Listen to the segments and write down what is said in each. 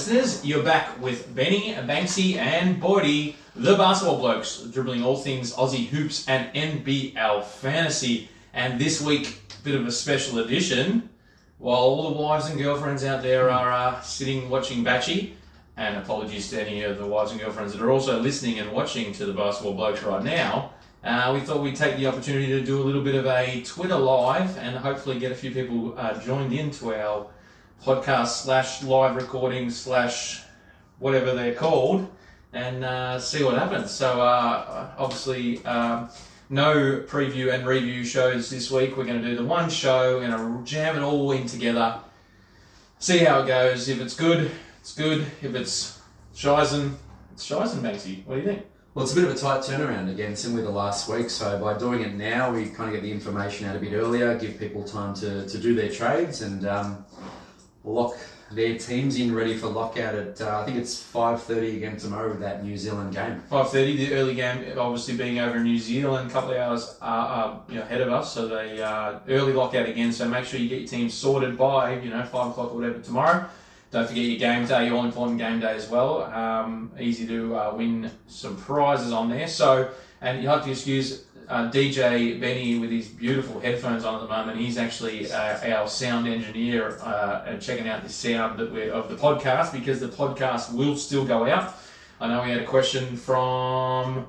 Listeners. You're back with Benny, Banksy, and Boydie, the basketball blokes, dribbling all things Aussie hoops and NBL fantasy. And this week, bit of a special edition. While all the wives and girlfriends out there are uh, sitting watching Batchy, and apologies to any of the wives and girlfriends that are also listening and watching to the basketball blokes right now. Uh, we thought we'd take the opportunity to do a little bit of a Twitter live and hopefully get a few people uh, joined into our podcast slash live recording slash whatever they're called and uh, see what happens. So uh, obviously, um, no preview and review shows this week. We're going to do the one show. To jam it all in together. See how it goes. If it's good, it's good. If it's shizen, it's shizen, Maxie. What do you think? Well, it's a bit of a tight turnaround again, similar to last week. So by doing it now, we kind of get the information out a bit earlier, give people time to, to do their trades, and um, lock their teams in ready for lockout at uh, I think it's five thirty again tomorrow with that New Zealand game. Five thirty, the early game, obviously being over in New Zealand, a couple of hours uh, uh, you know, ahead of us, so they uh, early lockout again. So make sure you get your team sorted by you know five o'clock or whatever tomorrow. Don't forget your game day, your all important game day as well. Um, easy to uh, win some prizes on there. So, and you have to excuse uh, DJ Benny with his beautiful headphones on at the moment. He's actually uh, our sound engineer uh, and checking out the sound that we're, of the podcast because the podcast will still go out. I know we had a question from.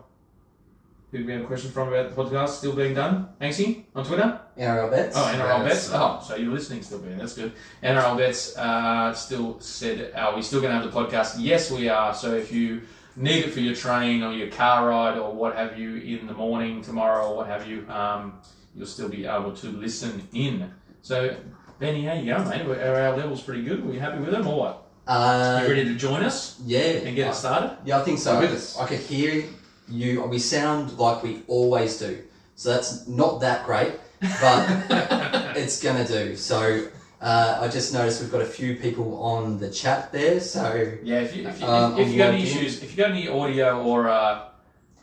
Who did we have a question from about the podcast still being done? Banksy on Twitter? NRL bets. Oh, NRL bets. Oh, so you're listening still, Ben. That's good. NRL bets uh, still said, are we still going to have the podcast? Yes, we are. So if you need it for your train or your car ride or what have you in the morning, tomorrow, or what have you, um, you'll still be able to listen in. So, Benny, how you going, mate? Are our levels pretty good? Were you happy with them or what? Uh, you ready to join us yeah. and get I- it started? Yeah, I think so. With us. I could hear you. We sound like we always do. So that's not that great, but it's gonna do. So uh, I just noticed we've got a few people on the chat there. So Yeah, if you, if you, Um, if, if you got any I'm logged in. issues, if you got any audio or uh,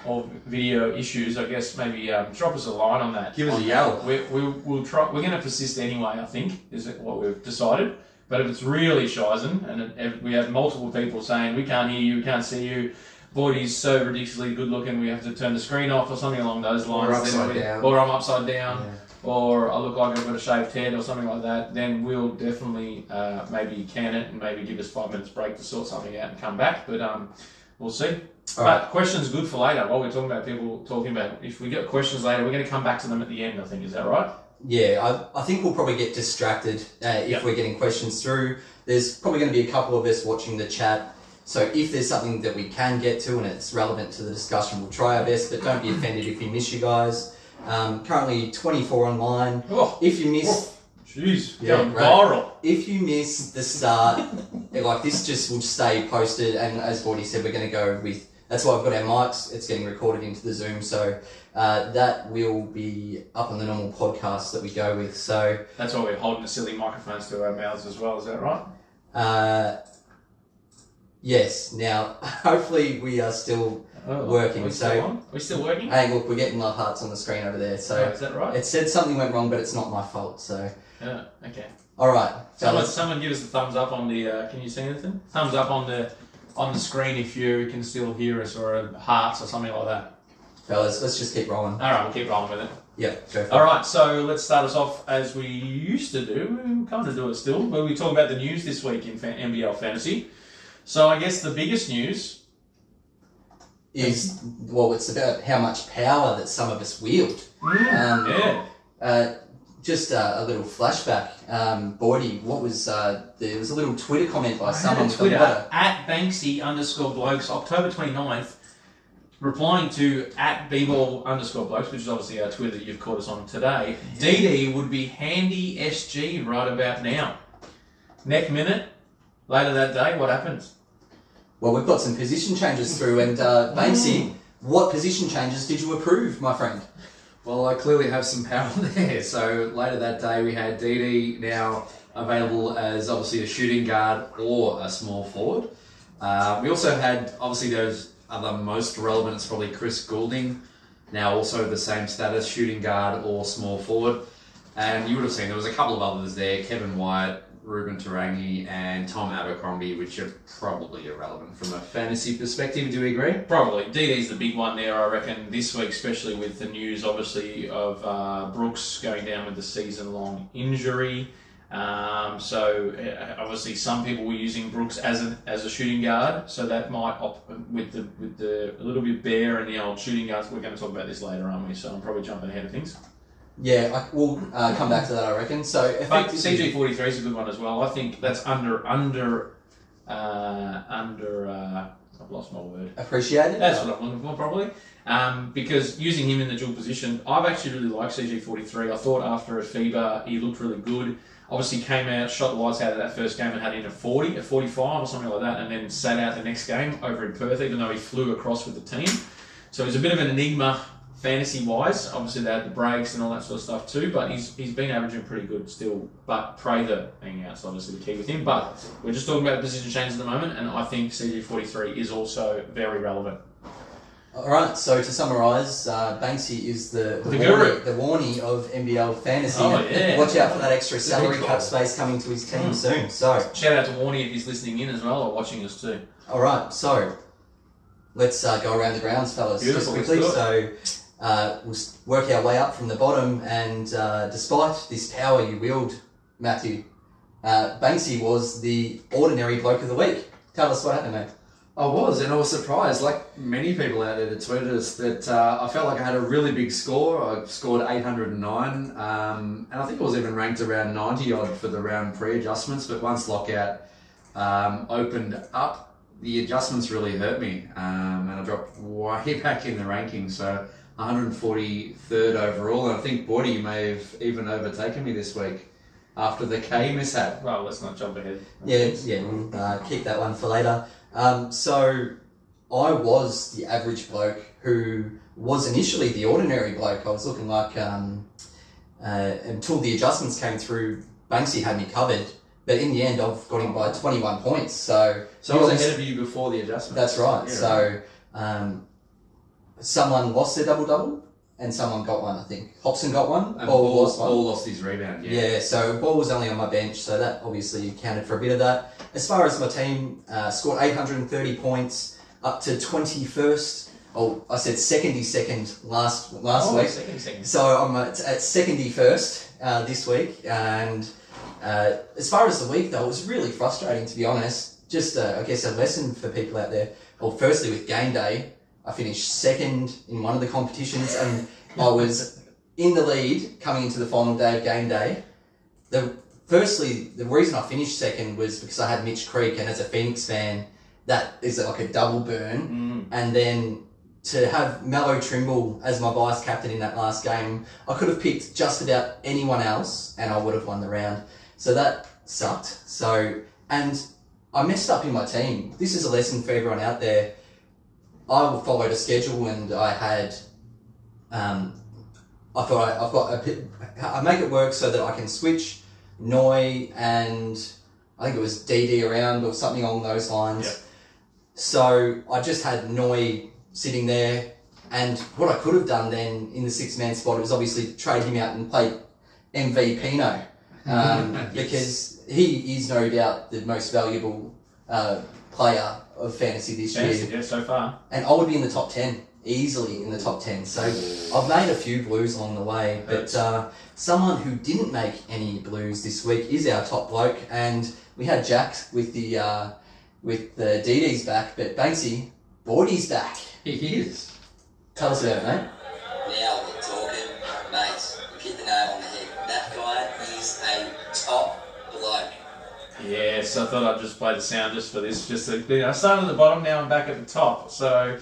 or video issues, I guess maybe um, drop us a line on that. Give us a yell. We, we, we'll try. We're going to persist anyway. I think is what we've decided. But if it's really shizen and if we have multiple people saying we can't hear you, we can't see you, Boydie's so ridiculously good looking, we have to turn the screen off or something along those lines. then upside we- down. Or I'm upside down Yeah. Or I look like I've got a shaved head or something like that, then we'll definitely uh, maybe can it and maybe give us five minutes break to sort something out and come back. But um, we'll see. All but questions good for later. While we're talking about people talking about, if we get questions later, we're going to come back to them at the end. I think is that right? yeah, I, I think we'll probably get distracted uh, if Yep. we're getting questions through. There's probably going to be a couple of us watching the chat. So if there's something that we can get to and it's relevant to the discussion, we'll try our best. But don't be offended if we miss you guys. Um, currently 24 online. Oh, If you miss jeez, Yeah, viral. if you miss the start, like this just will stay posted. And as Bordy said, we're going to go with. That's why we've got our mics. It's getting recorded into the Zoom, so uh, that will be up on the normal podcast that we go with. So That's why we're holding the silly microphones to our mouths as well. Is that right? uh, yes. Now, hopefully, we are still. Oh, Working, We're so- still on? We're still working. Hey, look, we're getting love hearts on the screen over there. Oh, So is that right? it said something went wrong, but it's not my fault. So Yeah. Okay. all right, Someone, someone give us a thumbs up on the. Uh, can you see anything? Thumbs up on the on the screen if you can still hear us, or hearts or something like that. Fellas, let's just keep rolling. All right, we'll keep rolling with it. Yep, go for All it. right, so let's start us off as we used to do. We're kind of do it still, but we talk about the news this week in NBL fantasy. So I guess the biggest news. Is well, it's about how much power that some of us wield. Um, yeah. Uh, just uh, a little flashback. Um, Bordy, what was uh, there was a little Twitter comment by I someone had a with a Twitter at Banksy underscore blokes, October 29th, replying to at bball underscore blokes, which is obviously our Twitter that you've caught us on today. DD would be handy SG right about now. Next minute, later that day, what happens? Well, we've got some position changes through, and uh, Banksy, what position changes did you approve, my friend? Well, I clearly have some power there. So later that day, we had DD now available as obviously a shooting guard or a small forward. Uh, we also had obviously those other most relevant. It's probably Chris Goulding, now also the same status, shooting guard or small forward. And you would have seen there was a couple of others there: Kevin White, Reuben Te Rangi and Tom Abercrombie, which are probably irrelevant from a fantasy perspective. Do we agree? Probably. DD's the big one there, I reckon, this week, especially with the news, obviously, of uh, Brooks going down with the season long injury. Um, so, uh, obviously, some people were using Brooks as a, as a shooting guard, so that might, op- with the with the a little bit bare and the old shooting guards, we're going to talk about this later, aren't we? So, I'm probably jumping ahead of things. Yeah, I, we'll uh, come back to that, I reckon. So, effectively, CG43 is a good one as well. I think that's under, under, uh, under, uh, I've lost my word. appreciated. That's what I'm looking for, probably. Um, because using him in the dual position, I've actually really liked CG43. I thought after a FIBA, he looked really good. Obviously, came out, shot the lights out of that first game and had in a 40, a 45 or something like that, and then sat out the next game over in Perth, even though he flew across with the team. So he's a bit of an enigma fantasy wise. Obviously, they had the breaks and all that sort of stuff too, but he's, he's been averaging pretty good still. But Prather being out is obviously the key with him. But we're just talking about the position changes at the moment, and I think CG43 is also very relevant. All right. So to summarise, uh, Banksy is the the, The Warney, guru. the Warney of NBL fantasy. Oh, yeah. Watch out for that extra salary cap space coming to his team Mm. soon. So, Shout out to Warney if he's listening in as well or watching us too. all right. So let's uh, go around the grounds, fellas, Beautiful, just quickly. So uh, we'll work our way up from the bottom, and uh, despite this power you wield, Matthew, uh, Banksy was the ordinary bloke of the week. Tell us what happened, mate. I was, and I was surprised, like many people out there that tweeted us, that uh, I felt like I had a really big score. I scored 809, um, and I think I was even ranked around 90 odd for the round pre adjustments. But once lockout um, opened up, the adjustments really hurt me, um, and I dropped way back in the rankings. So 143rd overall, and I think Bordy may have even overtaken me this week after the K mishap. Well, let's not jump ahead. Yeah, yeah, we'll uh, keep that one for later. Um, so, I was the average bloke who was initially the ordinary bloke. I was looking like, um, uh, until the adjustments came through, Banksy had me covered. But in the end, I've got him by 21 points. So, So I was ahead of you before the adjustment. That's right. Yeah. So, um, someone lost their double double, and someone got one. I think Hobson got one. And Ball Paul, lost one. Paul lost his rebound. Yeah. Yeah, so Ball was only on my bench, so that obviously counted for a bit of that. As far as my team, uh, scored 830 points, up to 21st. Oh, I said secondy second last last oh, week. Second, second. So I'm at, at secondy first uh, this week, and uh, as far as the week though, it was really frustrating to be honest. Just uh, I guess a lesson for people out there. Well, firstly with game day, I finished second in one of the competitions, and I was in the lead coming into the final day of game day. The firstly, the reason I finished second was because I had Mitch Creek, and as a Phoenix fan, that is like a double burn Mm. and then to have Melo Trimble as my vice captain in that last game, I could have picked just about anyone else and I would have won the round. So that sucked. So, and I messed up in my team. This is a lesson for everyone out there. I followed a schedule and I had, um, I thought I, I've got a I make it work so that I can switch Noi and I think it was DD around or something along those lines. So I just had Noi sitting there, and what I could have done then in the six man spot was obviously trade him out and play MV Pino, um, Yes. because he is no doubt the most valuable uh, player of fantasy this Fantasy, year, yeah, so far. and I would be in the top ten easily in the top ten. So I've made a few blues along the way, but uh, someone who didn't make any blues this week is our top bloke, and we had Jack with the uh, with the DD's back, but Banksy, Bordy's back. He is. Tell us about it, mate. Yes, I thought I'd just play the sound just for this. Just to, you know, I started at the bottom, now I'm back at the top. So,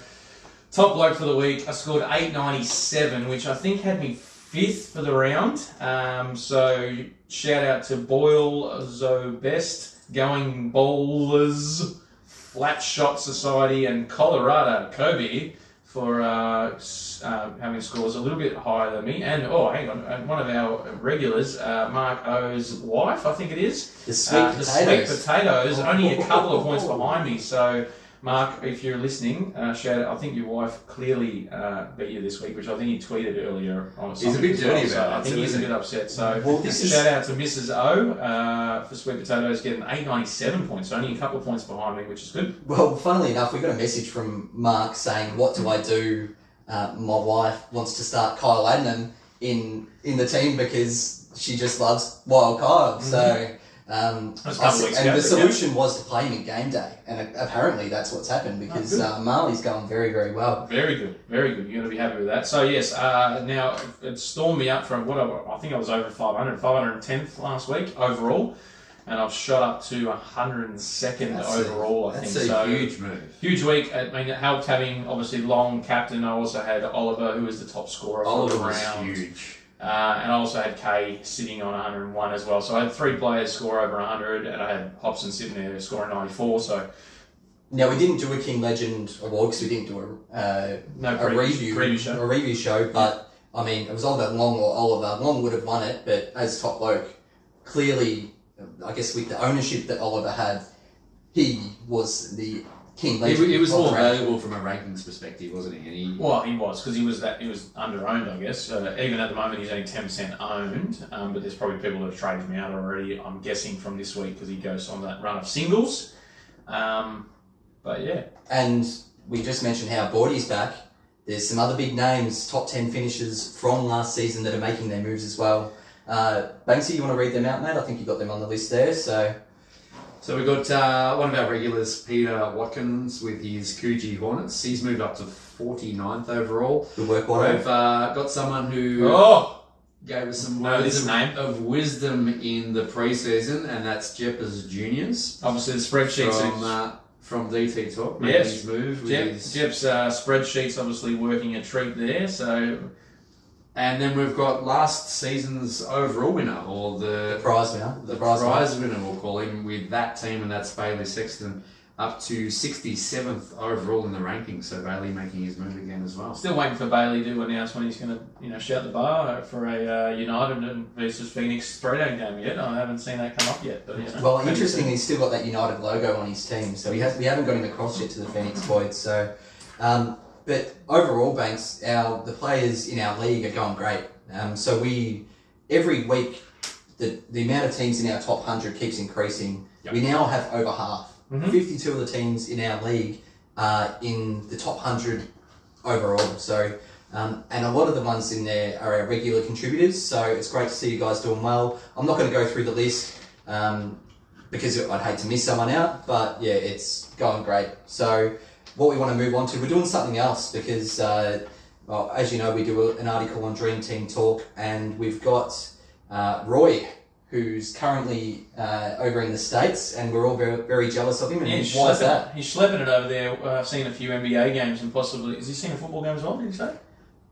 top bloke for the week, I scored 897, which I think had me fifth for the round. Um, so, shout out to Boyle Zobest, Going Bowlers, Flat Shot Society, and Colorado Kobe for uh, uh, having scores a little bit higher than me. And, oh, hang on, uh, one of our regulars, uh, Mark O's wife, I think it is. The sweet Uh, the sweet potatoes, only a couple of points behind me. So Mark, if you're listening, uh, shout out. I think your wife clearly uh, beat you this week, which I think he tweeted earlier on. He's a bit as well, dirty so about I think he's a bit upset. So Well, this is- shout out to Mrs. O uh, for sweet potatoes getting 897 points, only a couple of points behind me, which is good. Well, funnily enough, we got a message from Mark saying, "What do I do? Uh, my wife wants to start Kyle Adnam in in the team because she just loves Wild Kyle." So, um, That was a couple I s- weeks and the but yeah. solution was to play him in game day, and apparently that's what's happened because good. uh, Marley's going very very well. Very good, very good. You're going to be happy with that. So yes, uh, now it stormed me up from what I, I think I was over 500, 510th last week overall, and I've shot up to 102nd That's overall. I That's think a so. huge move. Huge week. I mean, it helped having obviously long captain. I also had Oliver, who was the top scorer for Oliver was round, huge. Uh, and I also had Kay sitting on 101 as well. So I had three players score over 100, and I had Hobson sitting there scoring 94. So Now we didn't do a King Legend award because we didn't do a uh, no a preview, review preview show. a review show, but I mean it was Oliver Long or Oliver Long would have won it, but as top bloke, clearly, I guess with the ownership that Oliver had, he was the king It, it was more valuable from a rankings perspective, wasn't he? And he Well, he was because he was that he was under owned, I guess. Uh, even at the moment, he's only ten percent owned, um, but there's probably people that have traded him out already. I'm guessing from this week because he goes on that run of singles. Um, but yeah, And we just mentioned how Bordy's back. There's some other big names, top ten finishers from last season that are making their moves as well. Uh, Banksy, you want to read them out, mate? I think you got them on the list there. So So we've got uh, one of our regulars, Peter Watkins, with his Coogee Hornets. He's moved up to 49th overall. good work, Watto. We've uh, got someone who oh, gave us some Know words this of, name. of wisdom in the preseason, and that's Jeppers Juniors obviously the spreadsheets. from uh, from DT Talk. Yes. his move. with Jep, his- Jep's uh, spreadsheets obviously working a treat there. So And then we've got last season's overall winner, or the the prize winner. the prize winner. prize winner, we'll call him, with that team, and that's Bailey Sexton, up to 67th overall in the rankings. So Bailey making his move again as well. still waiting for Bailey to announce when he's going to you know shout the bar for a uh, United and versus Phoenix throwdown game yet. I haven't seen that come up yet. But you know, Well, maybe interestingly, he's still got that United logo on his team, so he has, we haven't got him across yet to the Phoenix Void. So, um, but overall, Banks, our the players in our league are going great. Um, so we every week the the amount of teams in our top hundred keeps increasing. Yep. We now have over half. Mhm. Fifty-two of the teams in our league are in the top hundred overall. So. Um, and a lot of the ones in there are our regular contributors, so it's great to see you guys doing well. I'm not going to go through the list um, because I'd hate to miss someone out, but yeah, it's going great. So, what we want to move on to, we're doing something else because, uh, well, as you know, we do a- an article on Dream Team Talk, and we've got uh, Roy, who's currently uh, over in the States, and we're all very, very jealous of him. And Yeah, he's why is that? he's schlepping it over there. Uh, I've seen a few NBA games and possibly. Has he seen a football game as well? Did he say?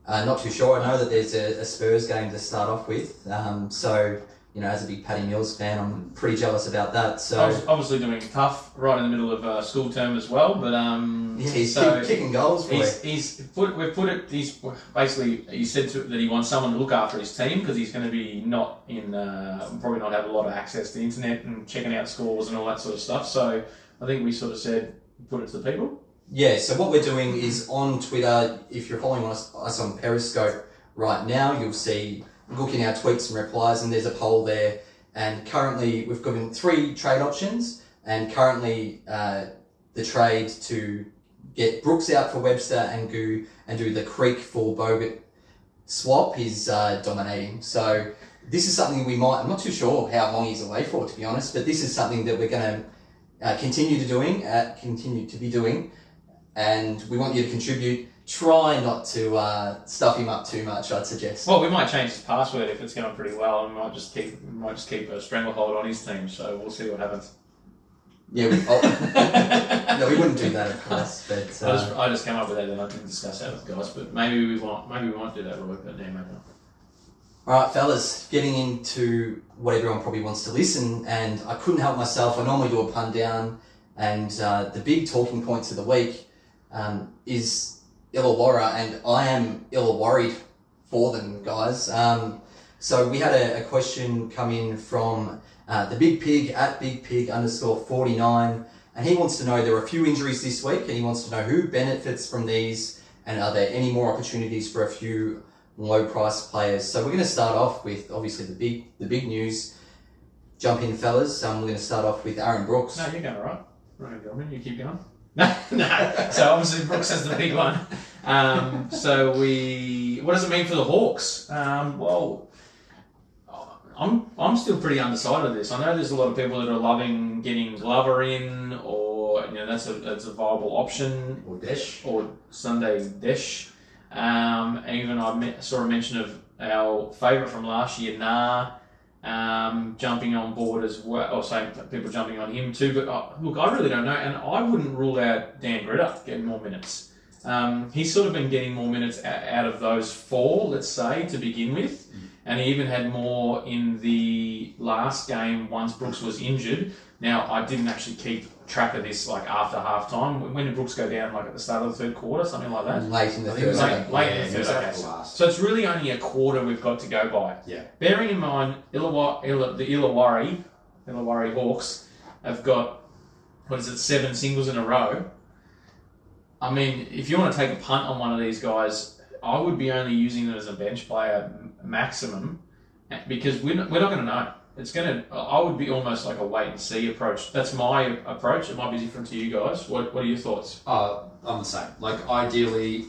Uh, not too sure. I know that there's a, a Spurs game to start off with, um, so you know, as a big Patty Mills fan, I'm pretty jealous about that. So. Obvi- Obviously doing tough right in the middle of uh, school term as well, but um, Yeah, he's so kicking goals for he's, he's put we've put it. He's basically he said to, that he wants someone to look after his team because he's going to be not in uh, probably not have a lot of access to the internet and checking out scores and all that sort of stuff. So I think we sort of said put it to the people. Yeah, so what we're doing is on Twitter, if you're following us, us on Periscope right now, you'll see look in our tweets and replies, and there's a poll there. And currently, we've given three trade options, and currently, uh, the trade to get Brooks out for Webster and Goo and do the Creek for Bogut swap is uh, dominating. So, this is something we might, I'm not too sure how long he's away for, to be honest, but this is something that we're going to uh, continue to doing, uh, continue to be doing and we want you to contribute. Try not to uh, stuff him up too much. I'd suggest. Well, we might change his password if it's going pretty well, and we might just keep we might just keep a stranglehold on his team. So we'll see what happens. Yeah, we, oh, no, we wouldn't do that, of course. But I just, uh, I just came up with that and I didn't discuss that with guys, but maybe we won't. Maybe we won't do that, Roy. But yeah, maybe not. all right, fellas, getting into what everyone probably wants to listen, and I couldn't help myself. I normally do a pun down, and uh, the big talking points of the week um, is Illawarra, and I am illa worried for them, guys. Um, so we had a, a question come in from uh, the Big Pig at Big Pig underscore forty nine. and he wants to know there are a few injuries this week, and he wants to know who benefits from these, and are there any more opportunities for a few low price players. So we're going to start off with obviously the big the big news. Jump in, fellas. Um, we're going to start off with Aaron Brooks. No, you're going all right. Right, Gilman, you keep going. No, no. So obviously Brooks has the big one. Um, so we, what does it mean for the Hawks? Um, well, I'm I'm still pretty undecided of this. I know there's a lot of people that are loving getting Glover in, or you know that's a that's a viable option, Or Dech. or Sunday Dech. Um, even I saw a mention of our favourite from last year, Nah, um, jumping on board as well, or saying people jumping on him too. But uh, look, I really don't know, and I wouldn't rule out Dan Grida getting more minutes. Um, he's sort of been getting more minutes out of those four, let's say, to begin with. And he even had more in the last game once Brooks was injured. Now, I didn't actually keep track of this like after half time. When did Brooks go down? Like at the start of the third quarter, something like that? Late in the I think it third. Late, late Yeah, in the third. Okay. So it's really only a quarter we've got to go by. Yeah. Bearing in mind, Illawa- Illa, the Illawarra, Illawarra Hawks have got, what is it, seven singles in a row. I mean, if you want to take a punt on one of these guys, I would be only using them as a bench player maximum eh, because we're not, we're not going to know. It's going to, I would be almost like a wait and see approach. That's my approach. It might be different to you guys. What, what are your thoughts? Uh, I'm the same. Like ideally,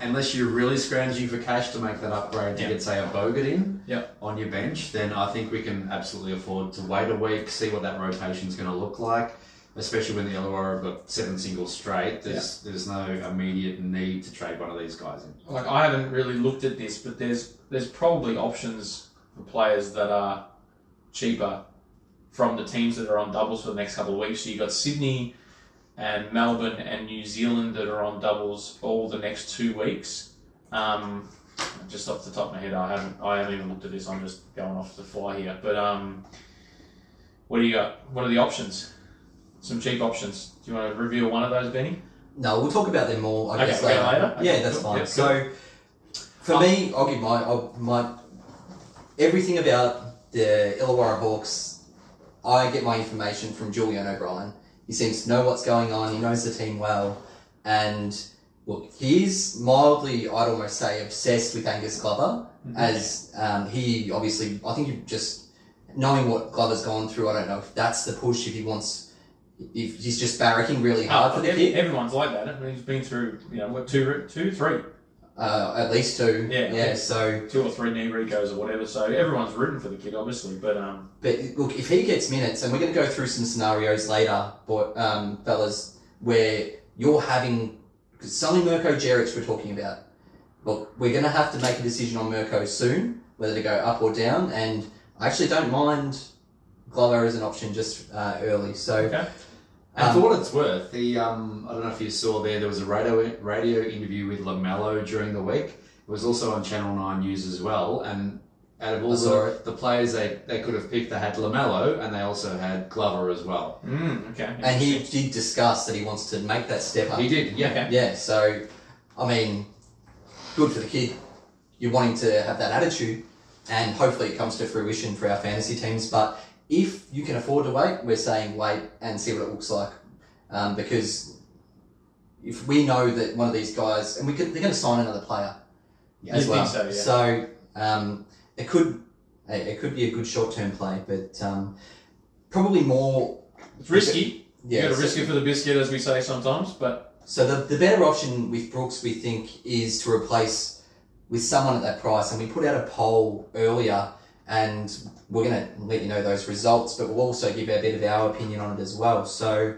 unless you're really scrounging for cash to make that upgrade to Yeah. get say a Bogut in Yep. on your bench, then I think we can absolutely afford to wait a week, see what that rotation is going to look like. Especially when the Illawarra have got seven singles straight, there's there's no immediate need to trade one of these guys in. like I haven't really looked at this, but there's there's probably options for players that are cheaper from the teams that are on doubles for the next couple of weeks. So you've got Sydney and Melbourne and New Zealand that are on doubles all the next two weeks. Um, just off the top of my head, I haven't I haven't even looked at this. I'm just going off the fly here. But um, what do you got? What are the options? Some cheap options. Do you want to reveal one of those, Benny? No, we'll talk about them more. I Okay, guess later. later? Yeah, that's cool. fine. Yep, so, for Oh. me, I'll give my I'll, my everything about the Illawarra Hawks. I get my information from Julian O'Brien. He seems to know what's going on. He knows the team well, and look, he is mildly, I'd almost say, obsessed with Angus Glover. As um, he obviously, I think you just knowing what Glover's gone through. I don't know if that's the push. If he wants, if he's just barracking really hard for the ev- kid. Everyone's like that. I mean, he's been through, you know, what two, two, three, Uh, at least two. Yeah. Yeah. So, two or three knee recos or whatever. So everyone's rooting for the kid, obviously. But um, but look, if he gets minutes, and we're going to go through some scenarios later, but um, fellas, where you're having because Sonny Mirko Djeric we're talking about. Look, we're going to have to make a decision on Mirko soon, whether to go up or down, and I actually don't mind Glover as an option just uh, early. So, okay. And Um, for what it's worth, the um, I don't know if you saw there, there was a radio radio interview with Lamelo during the week. It was also on Channel Nine News as well. And out of all the, the players they, they could have picked, they had Lamelo and they also had Glover as well. Mm, okay. and he did discuss that he wants to make that step up. He did, yeah. Okay. Yeah, so I mean, good for the kid. You're wanting to have that attitude, and hopefully it comes to fruition for our fantasy teams. But if you can afford to wait, we're saying wait and see what it looks like, um, because if we know that one of these guys, and we could, they're going to sign another player Yeah, as well. so, yeah. um, it could it it could be a good short term play, but um, probably more. It's risky. Yeah, you got to so- risk it for the biscuit, as we say sometimes. But So the, the better option with Brooks, we think, is to replace with someone at that price. And we put out a poll earlier, and we're going to let you know those results, but we'll also give a bit of our opinion on it as well. So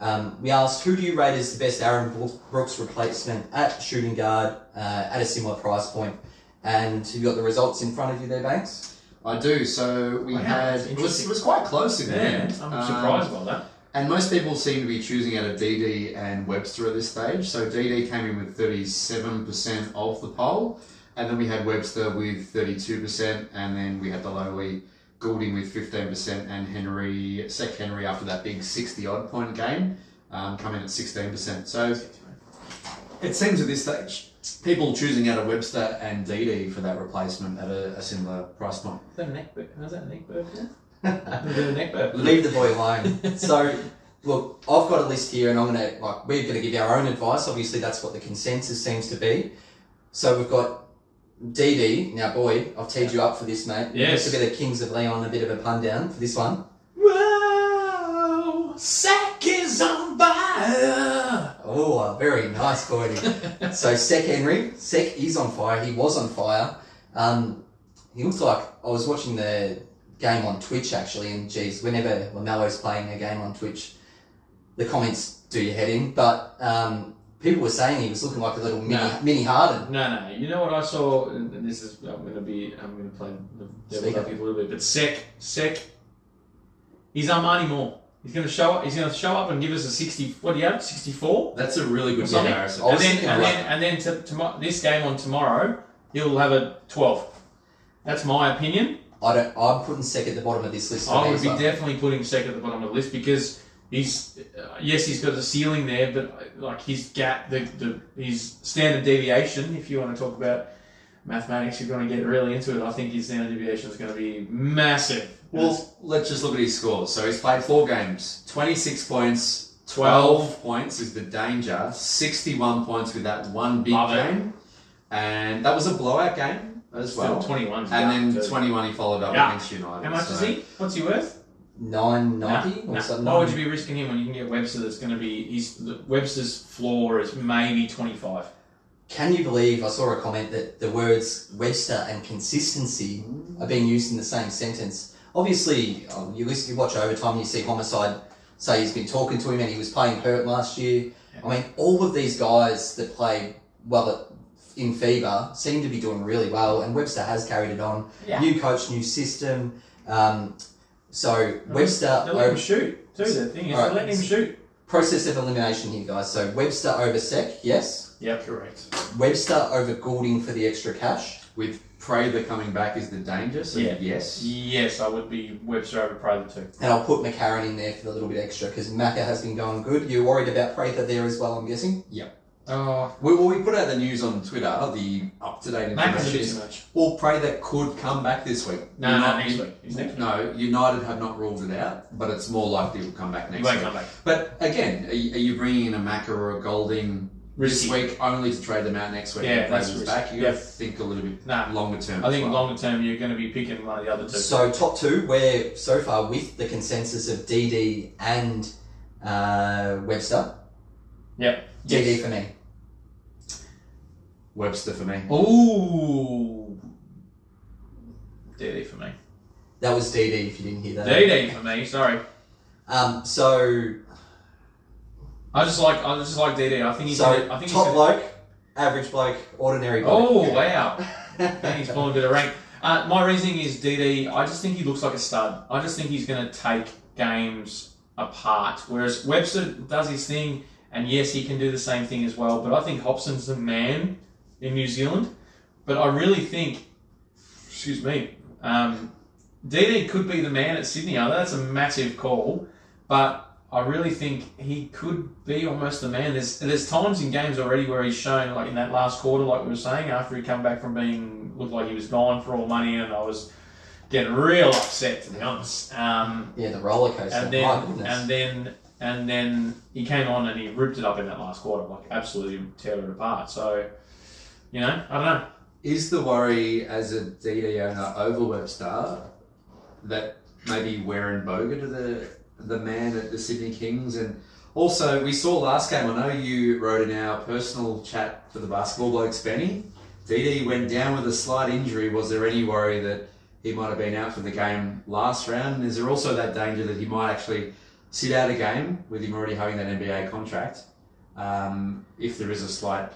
um, we asked, who do you rate as the best Aaron Brooks replacement at shooting guard uh, at a similar price point? And you got the results in front of you there, Banks? I do. So we Wow, had it was, it was quite close in the yeah, end. I'm Um, surprised by that. And most people seem to be choosing out of DD and Webster at this stage. So DD came in with 37% of the poll, and then we had Webster with 32%, and then we had the lowly Goulding with 15%, and Henry, Sek Henry, after that big 60 odd point game, um, come in at 16%. So it seems at this stage, people choosing out of Webster and DD for that replacement at a, a similar price point. Is that a neck burp? How's that a neck burp? Yeah? a bit of a neck burp. Leave the boy alone. so look, I've got a list here, and I'm gonna like we're gonna give our own advice. Obviously, that's what the consensus seems to be. So we've got DD. Now, boy, I've teed you up for this, mate. Yes. Just a bit of Kings of Leon, a bit of a pun down for this one. Whoa, Sack is on fire. Oh, a very nice, Gordy. so Sek Henry, Sek is on fire. He was on fire. Um, he looks like I was watching the game on Twitch actually, and geez, whenever Lamelo's playing a game on Twitch, the comments do your head in. But um, people were saying he was looking like a little mini, No. mini Harden. No, no. You know what I saw? And and this is I'm gonna be I'm gonna play the devil's up. advocate a little bit, but Sek Sek, he's Armani Moore. He's gonna show up. He's gonna show up and give us a sixty. What do you have? Sixty four. That's a really good Something. comparison. I was And then and like- then and then to, tomo- this game on tomorrow, he'll have a twelve. That's my opinion. I don't. I'm putting Sek at the bottom of this list. I me would as be well. definitely putting Sek at the bottom of the list because he's uh, yes he's got the ceiling there, but like his gap, the, the his standard deviation. If you want to talk about mathematics, you're going to get really into it. I think his standard deviation is going to be massive. Well, let's just look at his scores. So he's played four games, 26 points, 12. 12 points is the danger, 61 points with that one big Love it. game. And that was a blowout game as Still well. 21. And then 21 he followed up Yeah. against United. How much so- is he? What's he worth? Nine Nah, ninety or nah. something. Why would you be risking him when you can get Webster? That's going to be he's the- Webster's floor is maybe 25. Can you believe I saw a comment that the words Webster and consistency are being used in the same sentence? Obviously, um, you listen, you watch overtime, you see Homicide say he's been talking to him and he was playing hurt last year. I mean, all of these guys that play well at, in FIBA seem to be doing really well, and Webster has carried it on. Yeah. New coach, new system. Um, so Webster They're letting him over, shoot. Too. The thing is, Alright. they're letting him shoot. process of elimination here, guys. So Webster over Sek, yes. Yeah, correct. Webster over Goulding for the extra cash. With Prather coming back is the danger, so Yeah. yes. Yes, I would be Webster over Prather too. And I'll put McCarron in there for the little bit extra because Macca has been going good. You're worried about Prather there as well, I'm guessing. Oh, We, well, we put out the news on Twitter, the up-to-date Mac is a information. bit is too much. Well, Prather could come back this week. No, no, Not- next week. He's next week. No, United have not ruled it out, but it's more likely he'll come back He next won't week. come back. But again, are you, are you bringing in a Macca or a Goulding Risky. this week only to trade them out next week? Yeah, when that's Prather's risky. back. You got to Yeah. think a little bit Nah. longer term. I as think well. longer term you're going to be picking one of the other two. So top two, we're so far with the consensus of DD and uh, Webster. Yep. DD Yes. for me. Webster for me. Ooh. DD for me. That was DD if you didn't hear that. DD for me. Sorry. Um, so I just like I just like DD. I think he's. so gonna, I think top he's. Gonna, bloke, average bloke, ordinary bloke. oh wow. And he's pulling a bit of rank. Uh, my reasoning is DD. I just think he looks like a stud. I just think he's going to take games apart. Whereas Webster does his thing, and yes, he can do the same thing as well. But I think Hobson's the man in New Zealand. But I really think, excuse me, um, DD could be the man at Sydney. I know that's a massive call, but I really think he could be almost the man. There's there's times in games already where he's shown, like in that last quarter, like we were saying, after he come back from being looked like he was gone for all money, and I was getting real upset to be honest. Um, Yeah, the roller coaster. and My then goodness. and then and then he came on and he ripped it up in that last quarter, like absolutely tear it apart. So, you know, I don't know. Is the worry as a DD owner over Webster that maybe Warren boga to the the man at the Sydney Kings and also we saw last game. I know you wrote in our personal chat for the basketball blokes, Benny. DD went down with a slight injury. Was there any worry that he might have been out for the game last round? And is there also that danger that he might actually sit out a game with him already having that NBA contract? Um, if there is a slight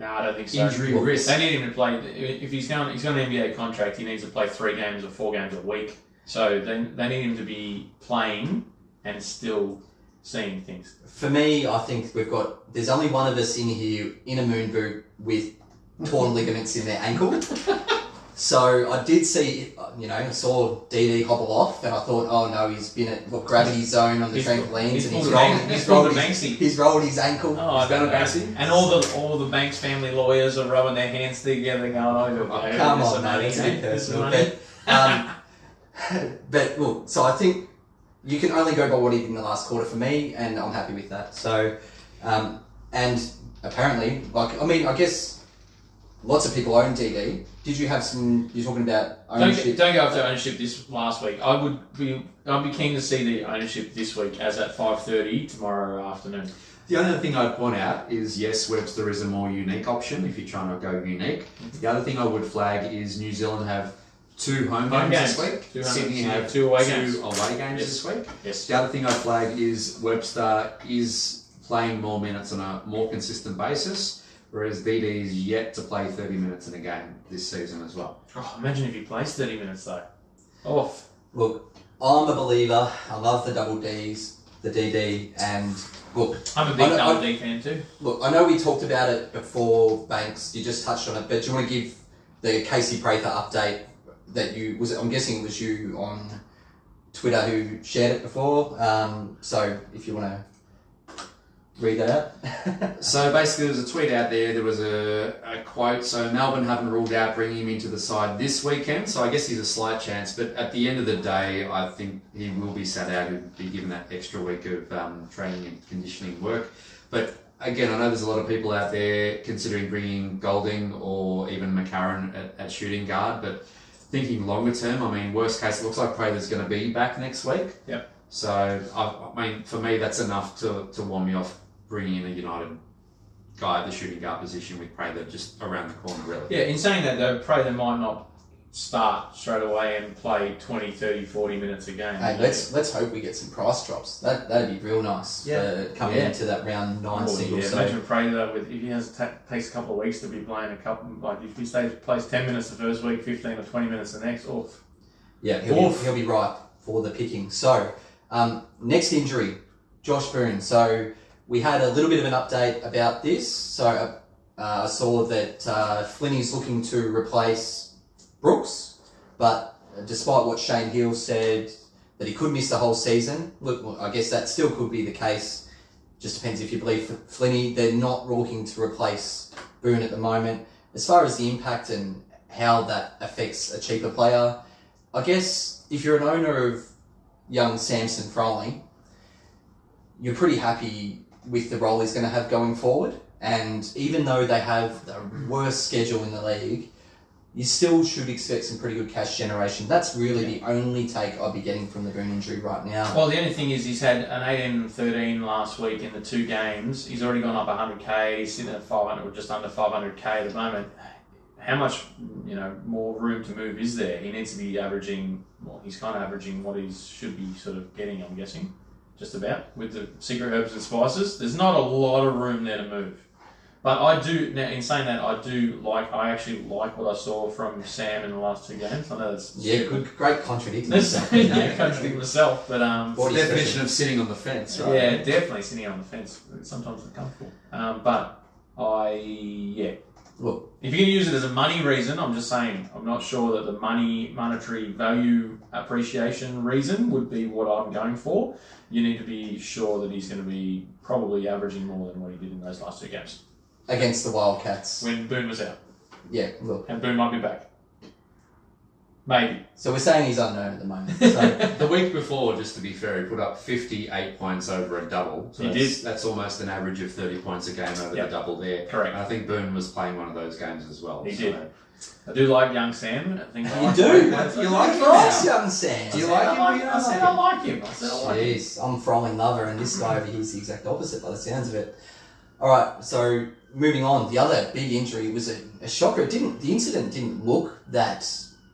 No, I don't think so. injury Well, risk. They need him to play. If he's going, he's got an NBA contract. He needs to play three games or four games a week. So they, they need him to be playing and still seeing things. For me, I think we've got. There's only one of us in here in a moon boot with torn ligaments in their ankle. So I did see, you know, I saw DD hobble off, and I thought, oh no, he's been at what gravity zone on the He's- trampolines, he's and he's rolled, a- he's, he's rolled his, he's rolled his ankle. Oh, I Is that don't a know. Banksy? And all the all the Banks family lawyers are rubbing their hands together, going, "Oh, okay, Come this on, is mate, money, it's a bit personal. money." But, um, but look, so I think you can only go by what he did in the last quarter for me, and I'm happy with that. So, um, and apparently, like I mean, I guess lots of people own DD. Did you have some? You're talking about Don't, ownership. don't go after ownership this last week. I would be I'd be keen to see the ownership this week as at five thirty tomorrow afternoon. The only other thing I'd point out is yes, Webster is a more unique option if you're trying to go unique. Mm-hmm. The other thing I would flag is New Zealand have two home, Home games, games. this week. Sydney Sydney have two away games. away games Yes. this week. Yes. The other thing I'd flag is Webster is playing more minutes on a more consistent basis, whereas DD is yet to play 30 minutes in a game this season as well. Oh, imagine if he plays thirty minutes though. Off. Look, I'm a believer. I love the double D's, the DD, and look, I'm a big I- I- double D fan too. look. I know we talked about it before, Banks. You just touched on it, but do you want to give the Casey Prather update that you was? It, I'm guessing it was you on Twitter who shared it before. Um, so if you want to read that out. So basically, there was a tweet out there. There was a, a quote. So Melbourne haven't ruled out bringing him into the side this weekend. So I guess he's a slight chance. But at the end of the day, I think he will be sat out and be given that extra week of um, training and conditioning work. But again, I know there's a lot of people out there considering bringing Goulding or even McCarron at, at shooting guard. But thinking longer term, I mean, worst case, it looks like Prather's going to be back next week. Yep. So I, I mean, for me, that's enough to, to warm me off bringing in a United guy at the shooting guard position with Prather just around the corner, really. Yeah, in saying that though, pray they might not start straight away and play 20, 30, 40 minutes a game. Hey, let's let's hope we get some price drops. That that'd be real nice. Yeah. For coming Yeah. into that round nine Oh, single. yeah. So Imagine Pray with if he has ta- takes a couple of weeks to be playing a couple, like if he stays plays ten minutes the first week, fifteen or twenty minutes the next, or yeah, he'll be, Oof. he'll be ripe for the picking. So um, next injury, Josh Boone. So we had a little bit of an update about this. So uh, I saw that uh, Flinny's looking to replace Brooks, but despite what Shane Heal said that he could miss the whole season, look, well, I guess that still could be the case. Just depends if you believe Flinny. They're not looking to replace Boone at the moment. As far as the impact and how that affects a cheaper player, I guess if you're an owner of young Samson Froling, you're pretty happy with the role he's going to have going forward. And even though they have the worst schedule in the league, you still should expect some pretty good cash generation. That's really the only take I'd be getting from the Boone injury right now. Well, the only thing is he's had an 18 and 13 last week in the two games. He's already gone up 100k. He's sitting at 500 or just under 500k at the moment. How much, you know, more room to move is there? He needs to be averaging. Well, he's kind of averaging what he should be sort of getting. I'm guessing, just about with the secret herbs and spices. There's not a lot of room there to move. But I do. Now, in saying that, I do like. I actually like what I saw from Sam in the last two games. I know that's Yeah, good, great contradicting That's, yourself. yeah, contradicting myself, but um, What The definition of sitting on the fence, right? yeah, definitely sitting on the fence. Sometimes it's comfortable. Um, but I, yeah. Look. If you're going to use it as a money reason, I'm just saying, I'm not sure that the money, monetary value appreciation reason would be what I'm going for. You need to be sure that he's going to be probably averaging more than what he did in those last two games Against the Wildcats. when Boone was out. Yeah, look. And Boone might be back. Maybe. So we're saying he's unknown at the moment. So The week before, just to be fair, he put up 58 points over a double. So He that's, did. That's almost an average of 30 points a game over Yep. the double there. Correct. And I think Boone was playing one of those games as well. He so- did. I do like young Sam. I think I you like do. You like him Nice, now? young Sam. Do you like him I or you don't I said like I him? like him. I said I like him. Jeez, I'm Froling lover, and this guy over here is the exact opposite by the sounds of it. All right, so moving on, the other big injury was a, a shocker. It didn't the incident didn't look that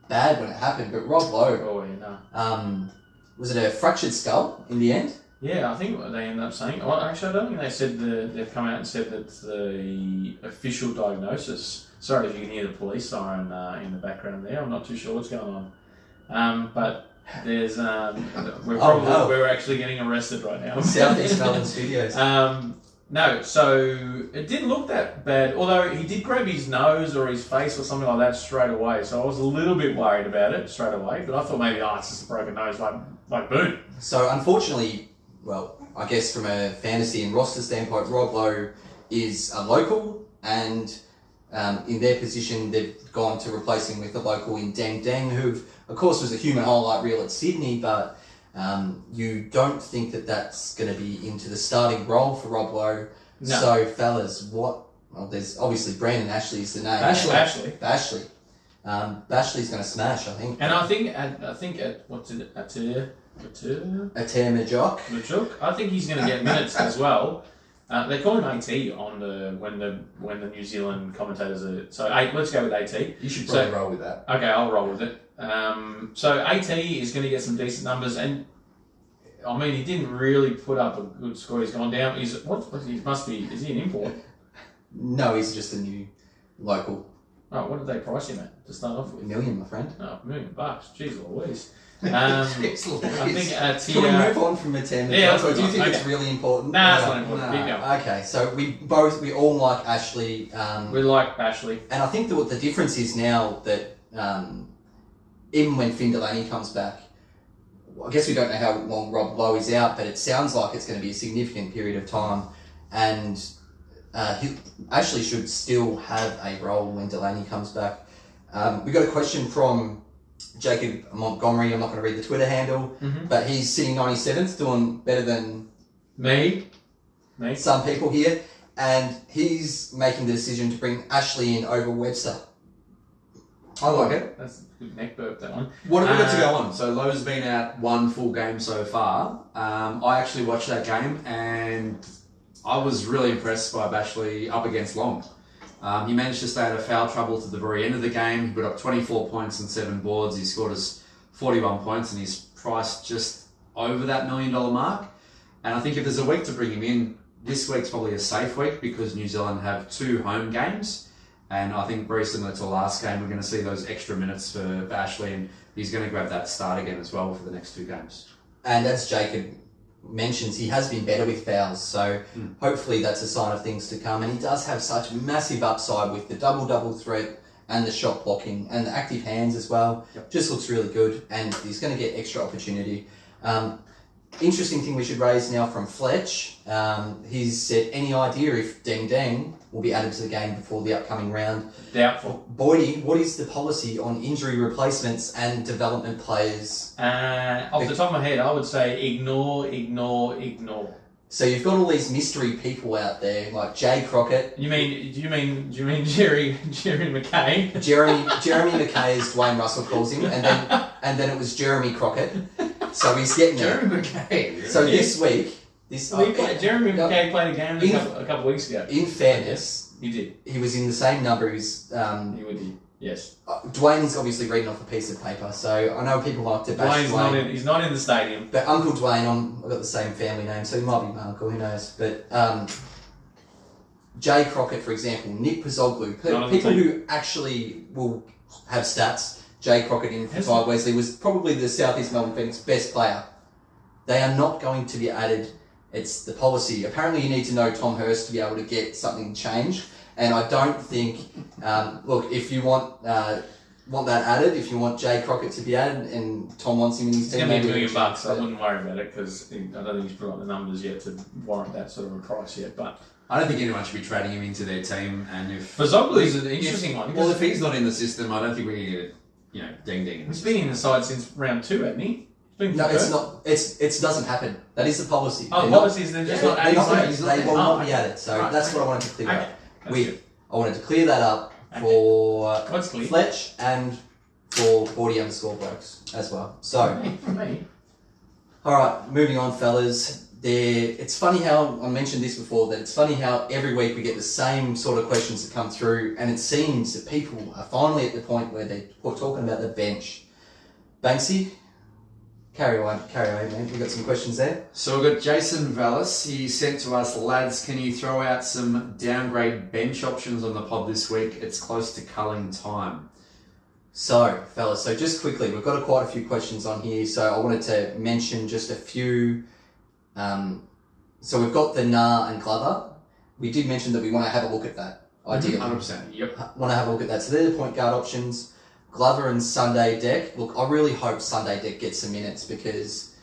bad when it happened, but Rob Loe, Oh, yeah, no. um, was it a fractured skull in the end? Yeah, I think what they ended up saying. Well, actually, I don't think they said the. They've come out and said that the official diagnosis. Sorry if you can hear the police siren uh, in the background there. I'm not too sure what's going on. Um, but there's um, we're Oh, probably no. we're actually getting arrested right now. Southeast Melbourne Studios. Um, no, so it didn't look that bad. Although he did grab his nose or his face or something like that straight away. So I was a little bit worried about it straight away. But I thought maybe, oh, it's just a broken nose, like like Boone. So unfortunately, well, I guess from a fantasy and roster standpoint, Rob Loe is a local, and um, in their position, they've gone to replace him with a local in Deng Deng, who, of course, was a human highlight reel at Sydney, but Um, you don't think that that's going to be into the starting role for Rob Loe. No. So, fellas, what? Well, there's obviously Brandon Ashley is the name. Ashley. Ashley. Ashley. Um, Bashley's going to smash, I think. And I think at, I think at what's it at at Ater Majok. Majuk, I think he's going to get minutes as well. Uh, they call him AT on the when the when the New Zealand commentators are so eight. Let's go with AT. You should So- roll with that. Okay, I'll roll with it. Um, so AT is going to get some decent numbers, and I mean he didn't really put up a good score. He's gone down. He's what? he must be. Is he an import? No, he's just a new local. Oh, what did they price him at to start off with? A Million, my friend. Oh, a million bucks. Jeez Louise. Um, I think at Can we uh, move on from Majok? Yeah, let's or move do you think it's really important? Nah, it's No. not important. no. Okay, so we both, we all like Ashley. Um, We like Ashley. And I think that what the difference is now that um, even when Finn Delany comes back, I guess we don't know how long Rob Loe is out, but it sounds like it's going to be a significant period of time. And uh, he actually should still have a role when Delany comes back. Um, we got a question from Jacob Montgomery. I'm not going to read the Twitter handle, Mhm. but he's sitting 97th, doing better than Me. Me. some people here. And he's making the decision to bring Ashley in over Webster. I like it. That's a good neck burp, that one. What have we got to Uh, go on? So Loe's been out one full game so far. Um, I actually watched that game and I was really impressed by Bashley up against Long. Um, he managed to stay out of foul trouble to the very end of the game. He put up 24 points and seven boards. He scored us 41 points and he's priced just over that million dollar mark. And I think if there's a week to bring him in, this week's probably a safe week because New Zealand have two home games. And I think very similar to last game, we're going to see those extra minutes for Bashley, and he's going to grab that start again as well for the next two games. And as Jacob mentions, he has been better with fouls, so hopefully that's a sign of things to come. And he does have such massive upside with the double double threat and the shot blocking and the active hands as well. Just looks really good, and he's going to get extra opportunity. Um, interesting thing we should raise now from Fletch. Um, he's said any idea if Deng Deng will be added to the game before the upcoming round. Doubtful. Boydie, what is the policy on injury replacements and development players Uh, off the top of my head, I would say ignore, ignore, ignore. So you've got all these mystery people out there, like Jay Crockett, You mean? Do you mean? Do you mean Jerry? Jerry McKay? Jeremy Jeremy McKay, is Dwayne Russell calls him, and then and then it was Jeremy Crockett. So he's getting there. Jeremy McKay. So this week, this We played, Jeremy no, McKay played a game a couple, a couple of weeks ago. in fairness, He did. he was in the same number as um, He would. Did. Yes. uh, Dwayne's obviously reading off a piece of paper. So I know people like to bash Dwayne's Dwayne, not in. He's not in the stadium. but Uncle Dwayne, I've got the same family name, so he might be my uncle. Who knows? But um, Jay Crockett, for example, Nick Pozzoglu, pe- Not on the people who actually will have stats. Jay Crockett in for Ty Wesley was probably the Southeast Melbourne Phoenix best player. They are not going to be added. It's the policy. Apparently, you need to know Tom Hurst to be able to get something changed. And I don't think. Um, look, if you want uh, want that added, if you want Jay Crockett to be added, and Tom wants him in his It's team, going to be a million bucks. I wouldn't worry about it because I don't think he's put up the numbers yet to warrant that sort of a price yet. But I don't think anyone should be trading him into their team, and if for Zoglu is an interesting one. well, if he's not in the system, I don't think we're going to get you know ding ding. he's been in the side since round two, hasn't he? He's No, it's not. It's it doesn't happen. That is the policy. Oh, They're the not- policy is they're just they're not not gonna- players. they will not be okay. added. So Right, that's okay. what I wanted to clear Okay. up. We, good. I wanted to clear that up for clear? Fletch and for Forty underscore blokes as well. So, For me. all right, moving on, fellas. There, it's funny how I mentioned this before. That it's funny how every week we get the same sort of questions that come through, and it seems that people are finally at the point where they're talking about the bench. Banksy, carry on, carry on, man. We've got some questions there. So we've got Jason Vallis. He sent to us, lads, can you throw out some downgrade bench options on the pod this week? It's close to culling time. So, fellas, so just quickly, we've got a, quite a few questions on here. So, I wanted to mention just a few. Um, so, we've got the Nah and Glover. We did mention that we want to have a look at that idea. 100%. Yep. Want to have a look at that. So, they're the point guard options. Glover and Sunday Dech. Look, I really hope Sunday Dech gets some minutes because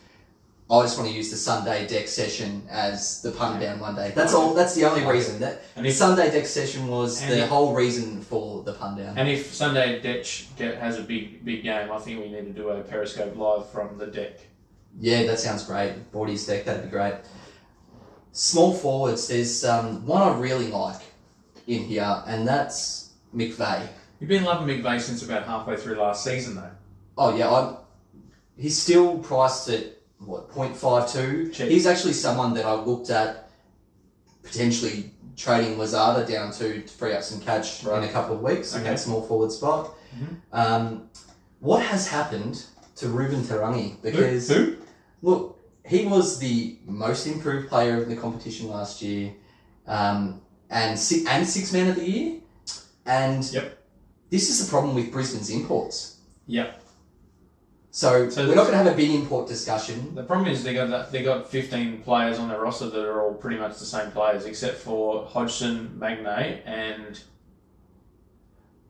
I just want to use the Sunday Dech session as the punt down one day. That's all. That's the only reason. That And if Sunday Dech session was the if- whole reason for the punt down. and if Sunday Dech has a big big game, I think we need to do a Periscope live from the deck. Yeah, that sounds great. Bordy's deck, that'd be great. Small forwards, there's um, one I really like in here, and that's McVeigh. You've been loving McVeigh since about halfway through last season, though. Oh yeah, I'm, he's still priced at what 0.52. Cheap. He's actually someone that I looked at potentially trading Lazada down to to free up some cash Right. in a couple of weeks in Okay. that small forward spot. Mhm. Um, what has happened to Reuben Te Rangi? Because who? who? Look, he was the most improved player of the competition last year, um, and six, and six man of the year. And Yep. This is the problem with Brisbane's imports. Yep. So, So we're not going to have a big import discussion. The problem is they got that, they got 15 players on their roster that are all pretty much the same players, except for Hodgson, Magnay, and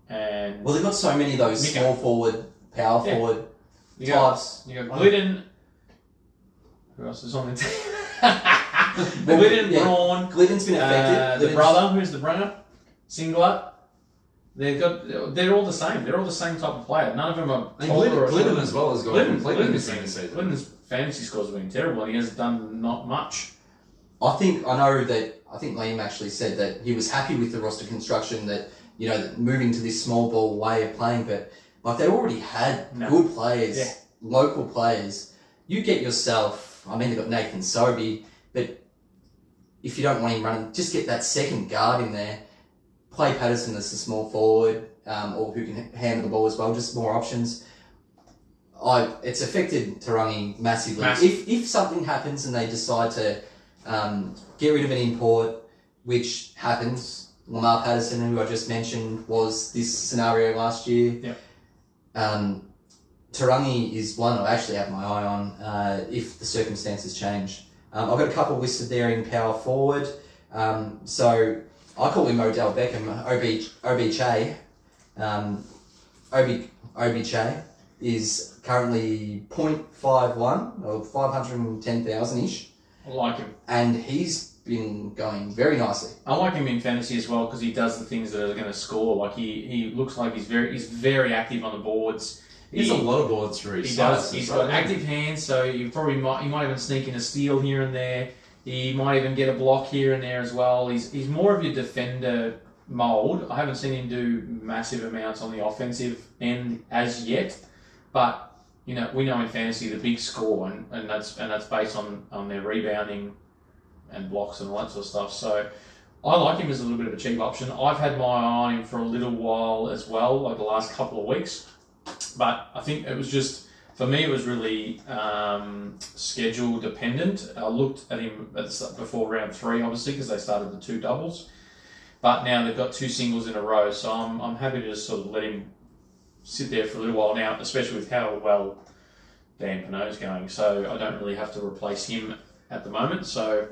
and Well, they've got so many of those small forward, power Yeah. forward you got types. you got Gliddon. Who else is on the team? Gliddon, yeah. Braun, Gliddon's been effective. uh, the brother. Who's the brother? Singler. They've got. They're all the same. They're all the same type of player. None of them are. And taller Gliddon, or Gliddon as well has got Gliddon, completely Gliddon's, missing this season. Gliddon's fantasy scores have been terrible, and he hasn't done not much. I think I know that I think Liam actually said that he was happy with the roster construction that you know that moving to this small ball way of playing, but like they already had No. good players, Yeah. local players. You get yourself. I mean, they've got Nathan Sobey, but if you don't want him running, just get that second guard in there. Play Patterson as a small forward, um, or who can handle the ball as well. Just more options. I it's affected Te Rangi massively. Massive. If if something happens and they decide to um, get rid of an import, which happens. Lamar Patterson, who I just mentioned, was this scenario last year. Yep. Um, Te Rangi is one I actually have my eye on uh, if the circumstances change. Um, I've got a couple listed there in power forward. Um, so I call him Odell Beckham, OB, OB Um, OB, OB is currently 0.51 or 510,000 ish I like him. and he's been going very nicely. I like him in fantasy as well because he does the things that are going to score. Like he, he looks like he's very he's very active on the boards. He's He- a lot of boards for his He size does. and He's stuff, got active hands, so you probably might he might even sneak in a steal here and there. He might even get a block here and there as well. He's he's more of your defender mold. I haven't seen him do massive amounts on the offensive end as yet, but you know we know in fantasy the big score and, and that's and that's based on on their rebounding and blocks and all that sort of stuff. So. I like him as a little bit of a cheap option. I've had my eye on him for a little while as well, like the last couple of weeks. But I think it was just for me, it was really um, schedule dependent. I looked at him at the, before round three, obviously, because they started the two doubles. But now they've got two singles in a row, so I'm, I'm happy to just sort of let him sit there for a little while now, especially with how well Dan Pineau's going. So I don't really have to replace him at the moment. So,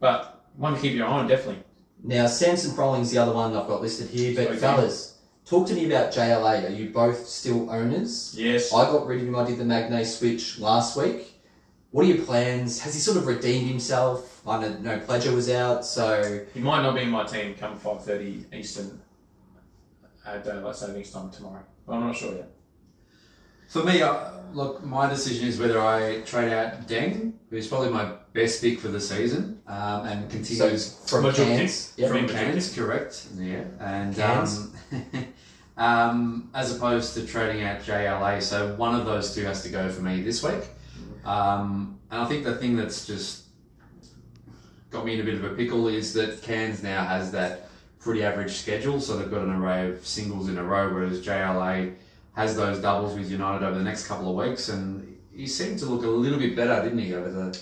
but one to keep your eye on, definitely. Now, Samson Froling's the other one I've got listed here, but Okay. fellas, talk to me about JLA. Are you both still owners? Yes. I got rid of him. I did the Magnay switch last week. What are your plans? Has he sort of redeemed himself? I know no pleasure was out, so He might not be in my team come 5.30 Eastern at daylight savings time tomorrow. But I'm not sure yet. For me, uh, look, my decision is whether I trade out Deng, who's probably my best pick for the season, um, and so continues from Majority. Cairns. Yep. from From Cairns, correct? Yeah, and Cairns. um, um, as opposed to trading out JLA. So one of those two has to go for me this week. Um, and I think the thing that's just got me in a bit of a pickle is that Cairns now has that pretty average schedule, so they've got an array of singles in a row, whereas JLA has those doubles with United over the next couple of weeks, and he seemed to look a little bit better, didn't he, over the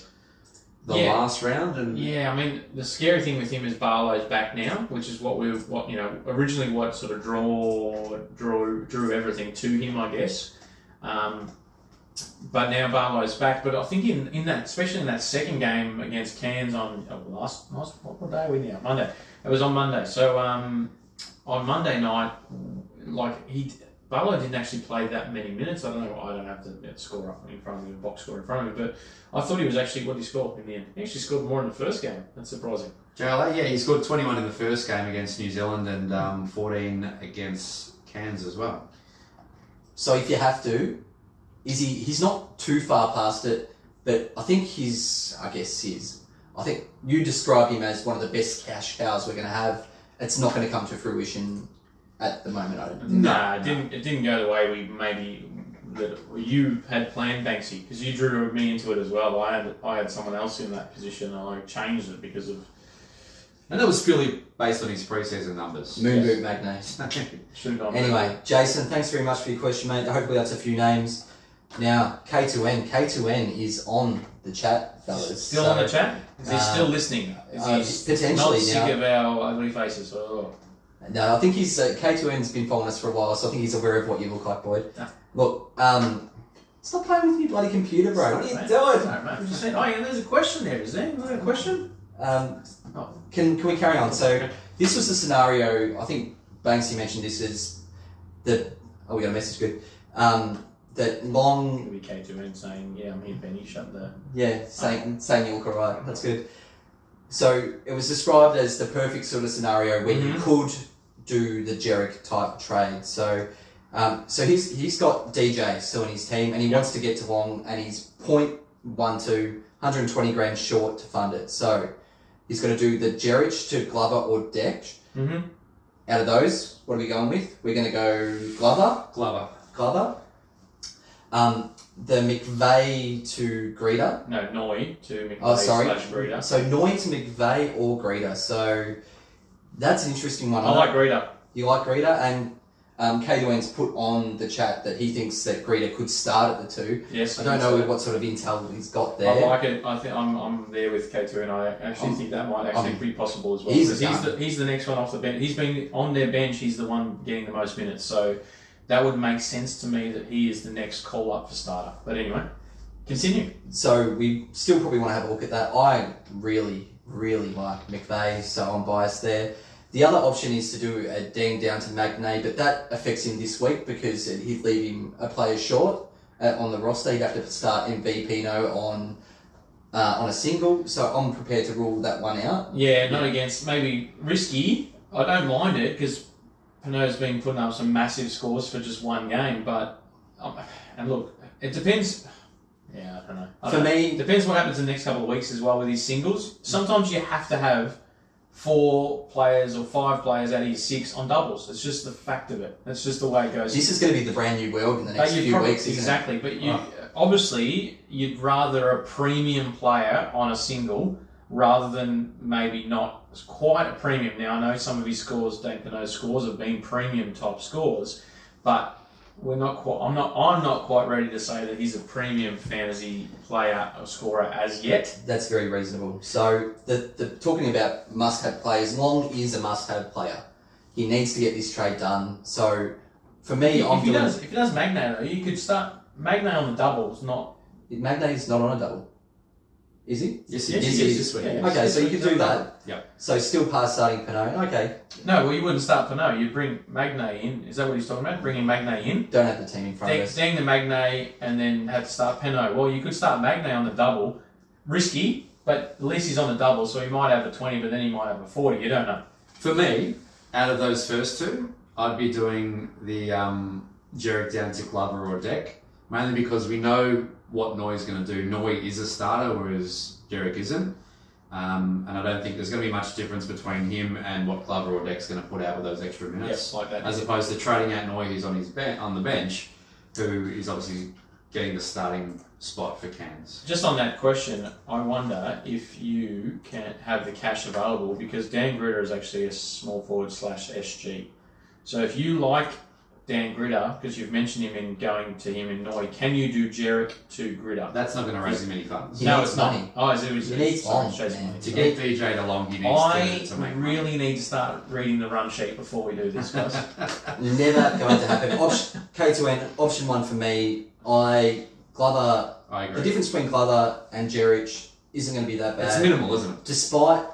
the Yeah. last round? And Yeah, I mean the scary thing with him is Barlow's back now, which is what we've what you know originally what sort of draw drew drew everything to him, I guess. Um, but now Barlow's back. But I think in, in that, especially in that second game against Cairns on oh, last last what, day are we now? Monday. It was on Monday. So um, on Monday night, like he Barlow didn't actually play that many minutes. I don't know. I don't have the score up in front of me, the box score in front of me, but I thought he was actually what he scored in the end. He actually scored more in the first game. That's surprising. JLA, yeah, he scored 21 in the first game against New Zealand and um, 14 against Cairns as well. So if you have to, is he? He's not too far past it, but I think he's. I guess he's. I think you describe him as one of the best cash cows we're going to have. It's not going to come to fruition at the moment. I don't think. Nah, it didn't. It didn't go the way we maybe that you had planned, Banksy, because you drew me into it as well. I had I had someone else in that position, and I changed it because of And that was purely based on his preseason numbers. Moon Yes. boot magnate. should have gone. Anyway, Jason, thanks very much for your question, mate. Hopefully that's a few names. Now, K2N. K2N is on the chat, fellas. still So, on the chat. Is he uh, still listening? Is uh, he potentially not now. sick of our ugly faces? Oh. No, I think he's uh, K2N's been following us for a while, so I think he's aware of what you look like, Boyd. Ah. Look, um, stop playing with your bloody computer, bro. What are you doing? No, mate, I'm just saying. Oh, yeah, there's a question there. Is there? Is there a question? Um, Oh. can can we carry on? So this was the scenario. I think Banksy mentioned this as the. Oh, we got a message. Good. Um, that long Could be K2N saying, "Yeah, I'm here, Benny. Shut the." Yeah, saying saying you look alright. That's good. So it was described as the perfect sort of scenario where you Mhm. could do the Djeric type trade. So um, so he's he's got DJ still in his team and he Yep. wants to get to long and he's point one two, 120 grand short to fund it. So he's gonna do the Djeric to Glover or Dech. Mm-hmm. Out of those, what are we going with? We're gonna go Glover. Glover. Glover. Um, the McVeigh to Grida. No, Noi to McVeigh Oh, sorry. slash Grida. So Noy to McVeigh or Grida. So that's an interesting one. I like Grida. you like Grida, and um, K2N's put on the chat that he thinks that Grida could start at the two. Yes, I don't know so. what sort of intel he's got there. I like it. I think I'm, I'm there with K2, and I actually I'm- think that might actually I'm- be possible as well. He's because he's the he's the next one off the bench. He's been on their bench. He's the one getting the most minutes. So that would make sense to me that he is the next call up for starter. But anyway, continue. So we still probably want to have a look at that. I really, really like McVeigh, so I'm biased there. The other option is to do a ding down to Magnay, but that affects him this week because he'd leave him a player short uh, on the roster. He'd have to start MVP no on uh, on a single, so I'm prepared to rule that one out. Yeah, not against maybe risky. I don't mind it because Pineau's been putting up some massive scores for just one game. But um, and look, it depends. Yeah, I don't know. I For don't know. me, Depends what happens in the next couple of weeks as well with his singles. Sometimes you have to have four players or five players out of your six on doubles. It's just the fact of it. That's just the way it goes. this is going to be the brand new world in the next uh, you'd few probably- weeks, isn't exactly. But you Right. obviously you'd rather a premium player on a single rather than maybe not quite a premium. Now I know some of his scores, Dane Pineau's scores have been premium top scores, but we're not quite. I'm not. I'm not quite ready to say that he's a premium fantasy player or scorer as yet. That's very reasonable. So the, the talking about must-have players, Long is a must-have player. He needs to get this trade done. So for me, if, I'm he doing. does, if he does though, you could start Magnay on the doubles, not Magnay's not on a double. Is he? Yes, Yes, is is. this week. Yeah. Okay, so you could do that. Yep. So still past starting Pineau. Okay, no. Well, you wouldn't start Pineau. You'd bring Magnay in. Is that what he's talking about? Bringing Magnay in. don't have the team in front of Dang, us. dang the Magnay and then have to start Pineau. Well, you could start Magnay on the double. Risky, but at least he's on the double, so he might have a 20, but then he might have a 40. You don't know. For me, out of those first two, I'd be doing the um, Djeric down to Glover or Dech, mainly because we know what Noy's going to do. Noy is a starter, whereas Djeric isn't. Um, and I don't think there's going to be much difference between him and what Glover or Dech's going to put out with those extra minutes. Yes, like that. As opposed to trading out Noy, who's on his ben- on the bench, who is obviously getting the starting spot for Cairns. Just on that question, I wonder if you can have the cash available because Dan Grida is actually a small forward slash SG. So if you like Dan Grida, because you've mentioned him in going to him in Noi, can you do Djeric to Grida? That's not going to raise him any funds. He no, needs it's not. money. Oh, is it? Is He it- needs sorry, bonds, Chase man. money. To get DJ along, he needs I to, to make money. really need to start reading the run sheet before we do this, guys. Never going to happen. Option, K2N, option one for me. I Glover. I The agree. difference between Glover and Djeric isn't going to be that bad. It's minimal, isn't it? Despite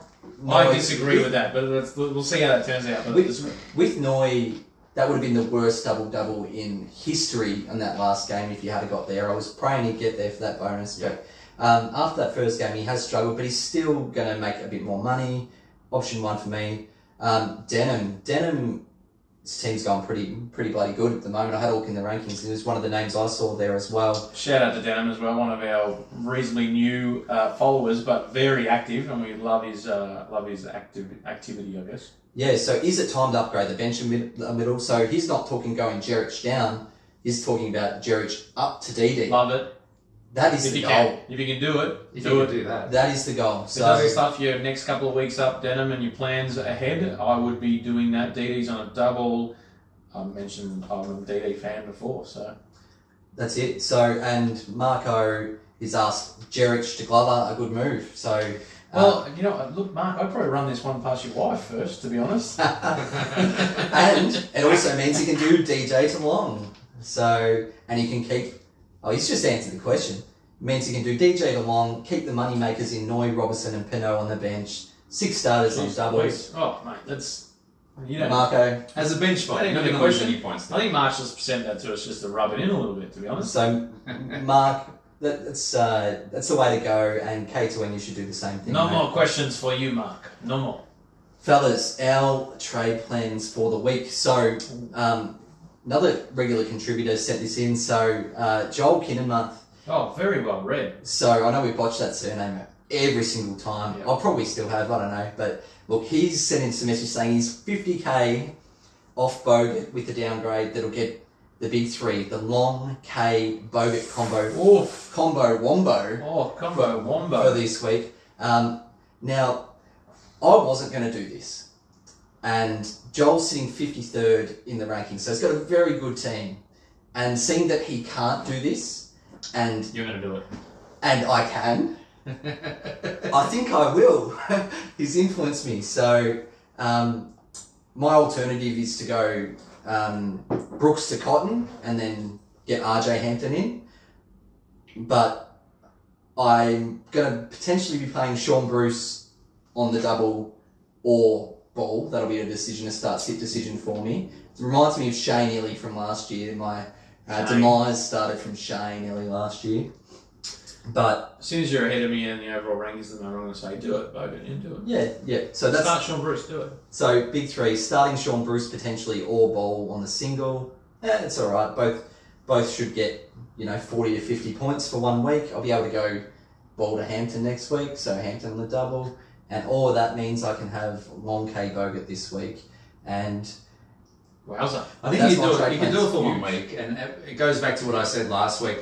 I Noy- disagree with that, but let's, we'll see how that turns out. But With- this- with Noy, that would have been the worst double double in history in that last game if he had got there. I was praying he'd get there for that bonus, but um, after that first game, he has struggled, but he's still going to make a bit more money. Option one for me. Um, Denim, Denim, his team's going pretty pretty bloody good at the moment. I had a look in the rankings. It was one of the names I saw there as well. Shout out to Denham as well, one of our reasonably new uh, followers, but very active, and we love his uh, love his active activity, I guess. Yeah, so is it time to upgrade the bench in mid, middle? So he's not talking going Djeric down. He's talking about Djeric up to DD. Love it. That is If the you goal. can, if you can do it, If do you it. could do that. That is the goal. If it So doesn't stuff your next couple of weeks up, Denham, and your plans ahead, I would be doing that. DD's on a double. I mentioned I'm a DD fan before, so that's it. So and Marco is asked Djeric to Glover a good move. So uh, well, you know, look, Mark, I'd probably run this one past your wife first, to be honest. and it also means he can do DJ to Long. So and he can keep. Oh, he's just answered the question. It means he can do DJ to Long, keep the money makers in Noy, Robertson, and Pineau on the bench. Six starters on Jeez, doubles. Louise. Oh, mate, that's you know. Marco. As a bench spot, That not the going to question. any points. I think Marsh just sent that to us just to rub it in a little bit, to be honest. So Mark, that, that's uh, that's the way to go. And K2N, you should do the same thing. No mate. more questions for you, Mark. No more. Fellas, our trade plans for the week. So, um, another regular contributor sent this in. So, uh, Joel Kinnamuth. Oh, very well read. So, I know we botched that surname every single time. Yeah. I'll probably still have, I don't know. But look, he's sent in some message saying he's 50k off Bogut with the downgrade that'll get the big three the long K Bogut combo. Oof. Combo Wombo. Oh, combo for wombo. For this week. Um, now, I wasn't going to do this, and Joel's sitting 53rd in the rankings, so he's got a very good team. And seeing that he can't do this, and You're going to do it. and I can, I think I will. He's influenced me. So um, my alternative is to go um, Brooks to Cotton and then get RJ Hampton in. But I'm going to potentially be playing Sean Bruce on the double or ball. That'll be a decision, a start sit decision for me. It reminds me of Shane Illy from last year. My uh, demise started from Shane early last year. But As soon as you're ahead of me in the overall rankings, then I'm going to say, do it, Bogut, you do it. Yeah, yeah. So that's Start Sean Bruce, do it. so big three. Starting Sean Bruce potentially or Bowl on the single. Eh, it's all right. Both both should get you know forty to fifty points for one week. I'll be able to go Ball to Hampton next week. So Hampton on the double, and all of that means I can have long K Bogut this week. And Wowza. I think That's you my do it. You can do it for one week, and it goes back to what I said last week.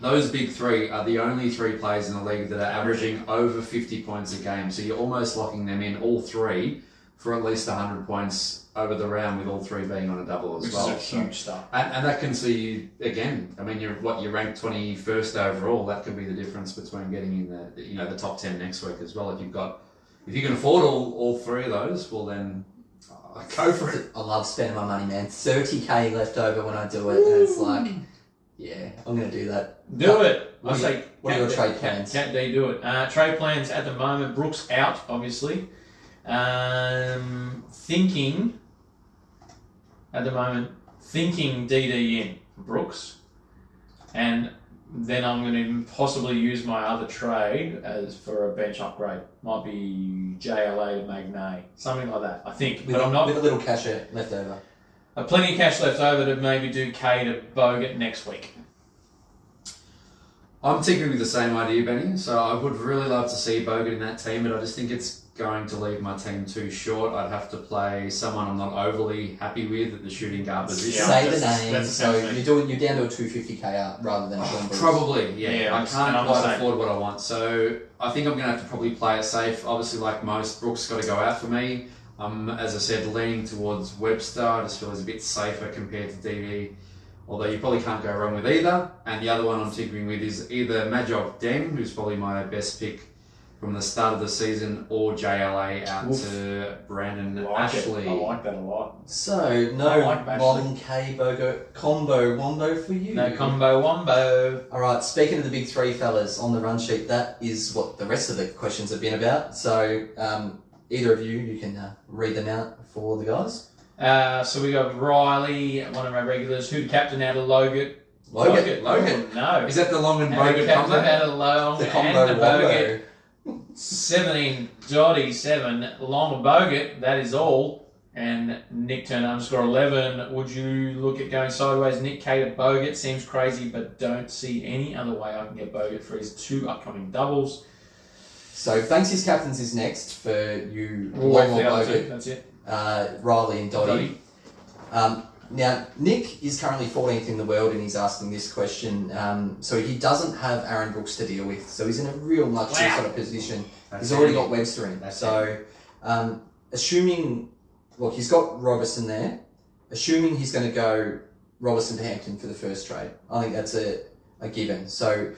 Those big three are the only three players in the league that are averaging over 50 points a game. So you're almost locking them in, all three, for at least 100 points over the round, with all three being on a double as Which well. is a So- huge start. And, and that can see you again. I mean, you're what you're ranked twenty first overall. That could be the difference between getting in the you know the top ten next week as well. If you've got if you can afford all, all three of those, well then uh, go for it. I love spending my money, man. Thirty K left over when I do it, and it's like, yeah, I'm gonna do that. Do it. I What are say, what are your trade Cat- plans? Cat D, do it. Uh, trade plans at the moment. Brooks out, obviously. Um, thinking at the moment, thinking DD in Brooks, and then I'm going to possibly use my other trade as for a bench upgrade. Might be JLA to Magnay, something like that. I think, With, but I'm not. with a little cash left over. Uh, plenty of cash left over to maybe do K to Bogut next week. I'm tinkering with the same idea, Benny. So I would really love to see Bogut in that team, but I just think it's going to leave my team too short. I'd have to play someone I'm not overly happy with at the shooting guard position. Yeah, Say the that's- name. that's So same you're doing you're down to a two fifty K out rather than Sean Bruce. Probably, yeah. Yeah, I I'm- can't the quite same. afford what I want, so I think I'm going to have to probably play it safe. Obviously, like most, Brooks got to go out for me. Um, as I said, leaning towards Webster. I just feel he's a bit safer compared to DD. Although you probably can't go wrong with either. And the other one I'm tinkering with is either Majok Deng, who's probably my best pick from the start of the season, or JLA out Oof. to Brandon Like it. Ashley. I like that a lot. So no I like Ashley. K Bogo combo wombo for you. No combo wombo. All right. Speaking of the big three fellas on the run sheet, that is what the rest of the questions have been about. So um, either of you, you can uh, read them out for the guys. Uh, so we got Riley, one of our regulars, who captain out of Logan. Logan. Logan. No. Is that the long and And the captain combo? out of Long The and combo the Bogut. Wombo. 17 Dotty 7 Long Bogut. That is all. And Nick Turner underscore 11. Would you look at going sideways? Nick K to Bogut seems crazy, but don't see any other way I can get Bogut for his two upcoming doubles. So Banksy's captains is next for you, We'll wait for Longmore the other two. Bogut, That's it. uh, Riley, and Dotty. Dotty. Um, now, Nick is currently 14th in the world, and he's asking this question. Um, so he doesn't have Aaron Brooks to deal with, so he's in a real luxury Wow. sort of position. That's he's already handy. got Webster in. That's so, um, assuming, look, he's got Robertson there. Assuming he's going to go Robertson to Hampton for the first trade, I think that's a, a given. So,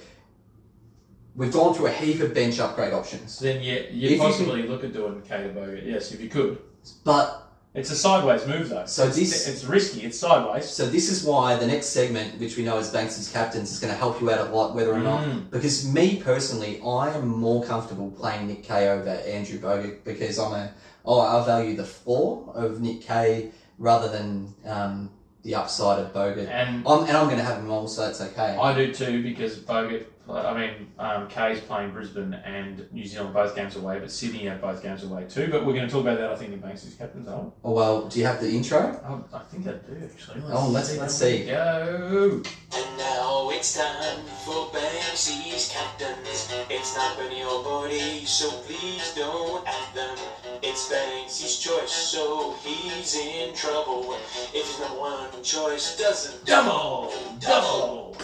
we've gone through a heap of bench upgrade options, Then yeah, If you you possibly look at doing K to Bogut. Yes, if you could. but It's a sideways move though. So it's, this- it's risky. It's sideways. So this is why the next segment, which we know as Banksy's captains, is going to help you out a lot, whether or not. Mm. Because me personally, I am more comfortable playing Nick Kay over Andrew Bogut because I'm a, oh, I value the floor of Nick Kay rather than um, the upside of Bogut. And I'm, and I'm going to have him all, so it's okay. I do too because Bogut. I mean, um, Kay's playing Brisbane and New Zealand both games away, but Sydney have both games away too. But we're going to talk about that. I think in Banks' captain's oh, oh well, do you have the intro? oh, I think I do actually. Oh, let's- see let's see. Go. And now it's time for Banksy's captains. It's not Benny or Bodie, so please don't at them. It's Banksy's choice, so he's in trouble. If his number one choice doesn't Double, double.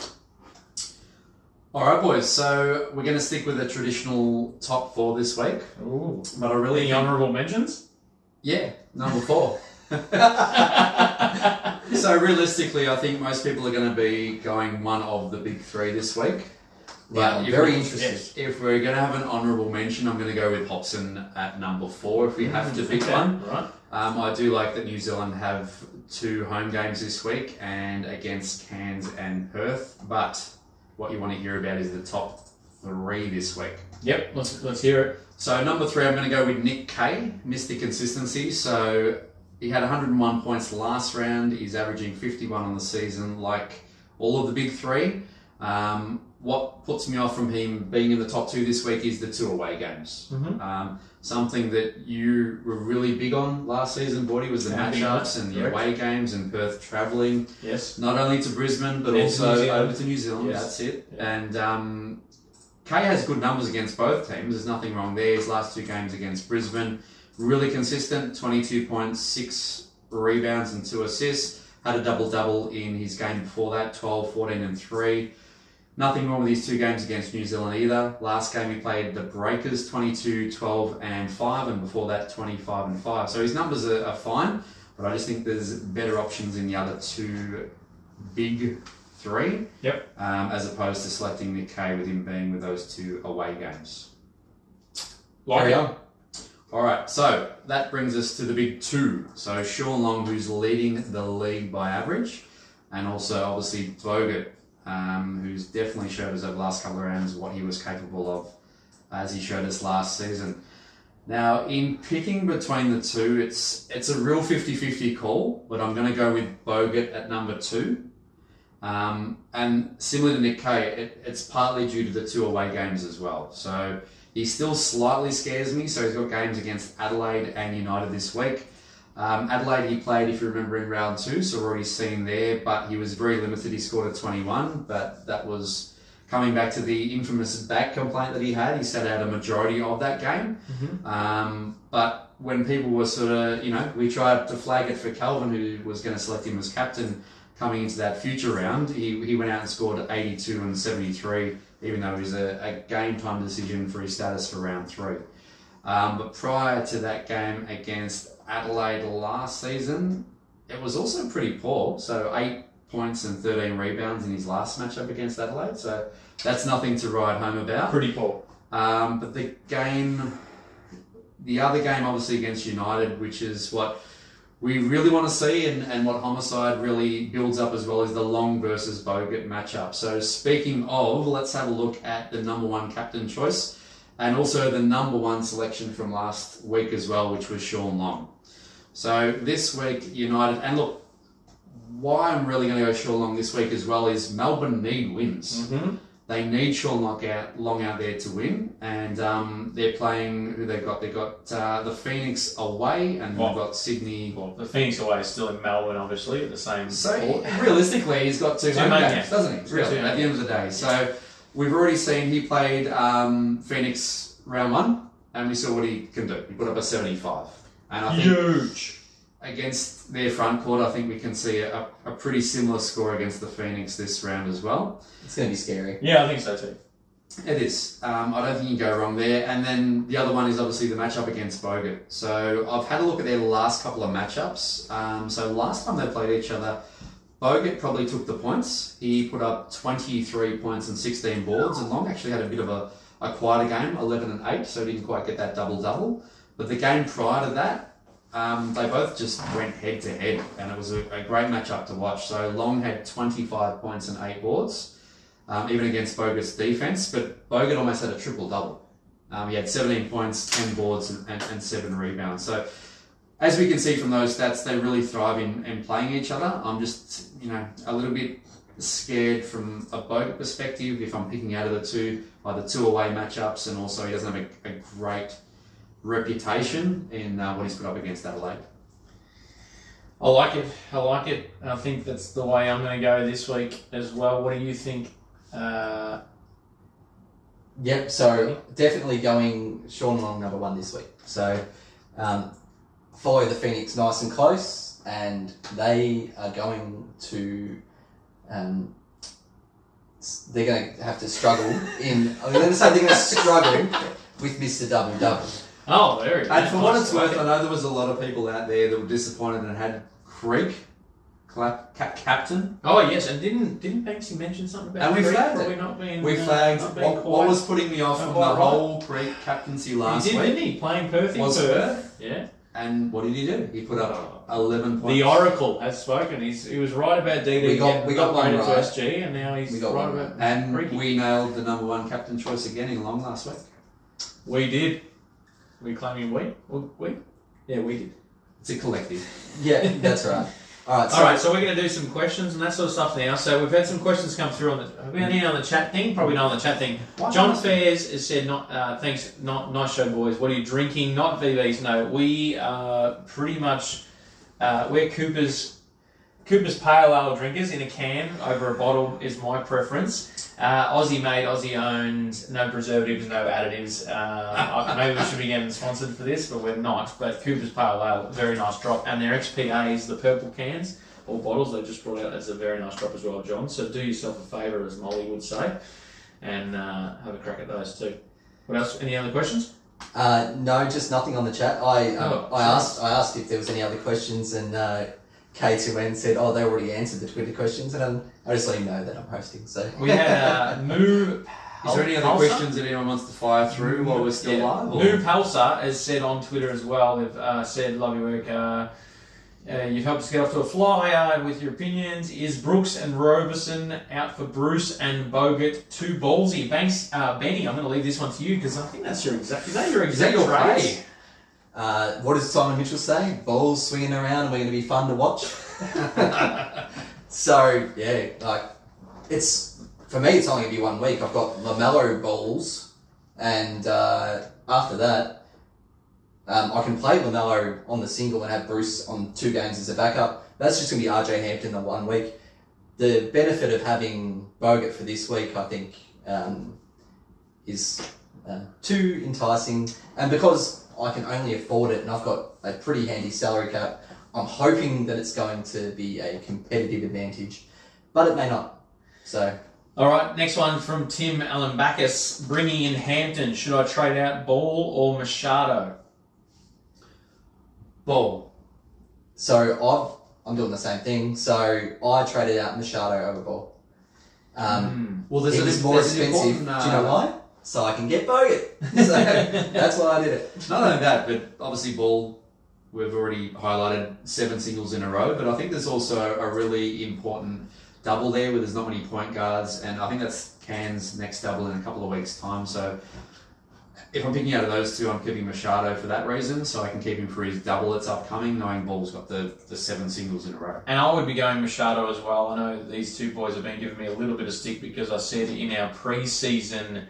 All right, boys. So we're going to stick with the traditional top four this week, Ooh. but I really Any honourable mentions? yeah, number four. so realistically, I think most people are going to be going one of the big three this week. Yeah, if very we- interested. yes. If we're going to have an honourable mention, I'm going to go with Hobson at number four. If we have to pick Okay, one, Right. um, I do like that New Zealand have two home games this week and against Cairns and Perth. But what you want to hear about is the top three this week. Yep. Let's let's hear it. So number three, I'm going to go with Nick Kay. Missed the consistency. So he had 101 points last round. He's averaging 51 on the season, like all of the big three. Um, what puts me off from him being in the top two this week is the two away games. Mhm. Um, something that you were really big on last season, Bordy, was the Yeah, matchups and the Correct. away games and Perth travelling Yes. not only to Brisbane but And also Zealand. over to New Zealand. Yes. That's it. Yeah. And um, Kay has good numbers against both teams. There's nothing wrong there. His last two games against Brisbane, really consistent. 22.6 rebounds and two assists. Had a double double in his game before that, 12, 14, and three. Nothing wrong with these two games against New Zealand either. Last game he played the Breakers 22, 12, and 5, and before that 25 and 5. So his numbers are, are fine, but I just think there's better options in the other two big three. Yep. Um, as opposed to selecting Nick Kay with him being with those two away games. Like Carry on. All right, so that brings us to the big two. So Sean Long, who's leading the league by average, and also obviously Bogut, um, who's definitely showed us over the last couple of rounds what he was capable of, as he showed us last season. Now, in picking between the two, it's it's a real 50-50 call, but I'm going to go with Bogut at number two. Um, and similar to Nick Kay, it, it's partly due to the two away games as well. So he still slightly scares me. So he's got games against Adelaide and United this week. Um, Adelaide he played, if you remember, in round two, so we're already seen there. But he was very limited. He scored a 21, but that was coming back to the infamous back complaint that he had. He sat out a majority of that game. Um, but when people were sort of, you know, we tried to flag it for Calvin, who was going to select him as captain coming into that future round. He, he went out and scored 82 and 73, even though it was a, a game time decision for his status for round three. Um, but prior to that game against Adelaide last season, it was also pretty poor. So eight points and 13 rebounds in his last matchup against Adelaide. So that's nothing to write home about. Pretty poor. Um, but the game, the other game, obviously against United, which is what we really want to see, and, and what Homicide really builds up as well, is the Long versus Bogut matchup. So, speaking of, let's have a look at the number one captain choice, and also the number one selection from last week as well, which was Sean Long. So this week, United, and look, why I'm really going to go Sean Long this week as well is Melbourne need wins Mm-hmm. They need Sean Long out, Long out there to win, and um, they're playing who they've got. They've got uh, the Phoenix away, and Well- they've got Sydney. Well, the Phoenix away is still in Melbourne, obviously, at the same So court. realistically, he's got two, Two home games, games. doesn't he? Really, at the end of the day. So we've already seen he played um, Phoenix round one, and we saw what he can do. He put up a seventy-five, and I think Huge. against their front court, I think we can see a, a pretty similar score against the Phoenix this round as well. It's going to be scary. Yeah, I think so too. It is. Um, I don't think you can go wrong there. And then the other one is obviously the matchup against Bogut. So I've had a look at their last couple of matchups. Um, so last time they played each other, Bogut probably took the points. He put up 23 points and 16 boards, and Long actually had a bit of a, a quieter game, 11 and 8, so he didn't quite get that double double. But the game prior to that, um, they both just went head to head, and it was a, a great matchup to watch. So Long had 25 points and 8 boards um, even against Bogut's defense. But Bogut almost had a triple double. Um, he had 17 points, 10 boards, and, and, and 7 rebounds. So, as we can see from those stats, they really thrive in, in playing each other. I'm just, you know, a little bit scared from a Bogut perspective if I'm picking out of the two, by the two away matchups, and also he doesn't have a, a great reputation in uh, what he's put up against Adelaide. I like it. I like it. I think that's the way I'm going to go this week as well. What do you think? Uh, Yep, so definitely going Sean Long number one this week. So um, follow the Phoenix nice and close, and they are going to. Um, they're going to have to struggle in. I'm going to say they're going to struggle with Mr. Double Double. Oh, there it is. And for what it's worth, I know there was a lot of people out there that were disappointed and had Creek clap, cap, captain. Oh yes, and didn't didn't Banksy mention something about And we Creek flagged probably it. not being We uh, flagged not being what, what quite- was putting me off not from quite the right. whole Creek captaincy last he did, week. didn't he? Playing Perth in Was Perth. Yeah. And what did he do? He put up 11 points. The Oracle has spoken. He's, he was right about DD. We got- we got one upgraded to right. SG, and now he's We got right one about. and we nailed the number one captain choice again in Long last week. We did. We claiming we? Well, We? Yeah, we did. It's a collective. Yeah, that's right. All right, so All right, so we're going to do some questions and that sort of stuff now. So we've had some questions come through on the. Have we had any on the chat thing? Probably not on the chat thing. John Fairs has said, "Not uh, thanks, not nice show, boys. What are you drinking? Not VBs. No, we are pretty much uh, we're Cooper's Cooper's pale ale drinkers in a can over a bottle is my preference. Uh, Aussie made, Aussie owned, no preservatives, no additives. Uh, I- maybe we should be getting sponsored for this, but we're not. But Cooper's pale ale, very nice drop, and their XPAs, the purple cans or bottles they just brought out, that's a very nice drop as well, John. So do yourself a favour, as Molly would say, and uh, have a crack at those too. What else? Any other questions? Uh, no, just nothing on the chat. I um, Oh, I asked I asked if there was any other questions, and uh, K2N said, "Oh, they already answered the Twitter questions," and um, I just let him know that I'm hosting. So We had uh, Moo. Is there any other Palsa? questions that anyone wants to fire through while we're still Yeah. live? or- Moo Palsa has said on Twitter as well. They've uh, said, "Love your work. Uh, uh, you've helped us get off to a flyer with your opinions. Is Brooks and Roberson out for Bruce and Bogut too ballsy? Banks, uh, Benny. I'm going to leave this one to you because I think that's your exact. Is that your Is that exact your phrase? phrase? Uh, what does Simon Mitchell say? Balls swinging around, and we're going to be fun to watch. so yeah, like it's for me, it's only going to be one week. I've got Lamelo balls, and uh, after that. Um, I can play Lamelo on the single and have Bruce on two games as a backup. That's just going to be RJ Hampton the one week. The benefit of having Bogut for this week, I think, um, is uh, too enticing. And because I can only afford it and I've got a pretty handy salary cap, I'm hoping that it's going to be a competitive advantage, but it may not. So, All right, next one from Tim Allen Backus. Bringing in Hampton. Should I trade out Ball or Machado? Ball. so I've, I'm doing the same thing. So I traded out Machado over Ball. Um, Hmm. Well, there's an, was more there's expensive. Do you know uh, why? So I can get Bogut. So that's why I did it. Not only that, but obviously Ball, we've already highlighted seven singles in a row, but I think there's also a really important double there where there's not many point guards, and I think that's Can's next double in a couple of weeks' time. So if I'm picking out of those two, I'm keeping Machado for that reason, so I can keep him for his double that's upcoming, knowing Ball's got the, the seven singles in a row. And I would be going Machado as well. I know these two boys have been giving me a little bit of stick because I said in our pre-season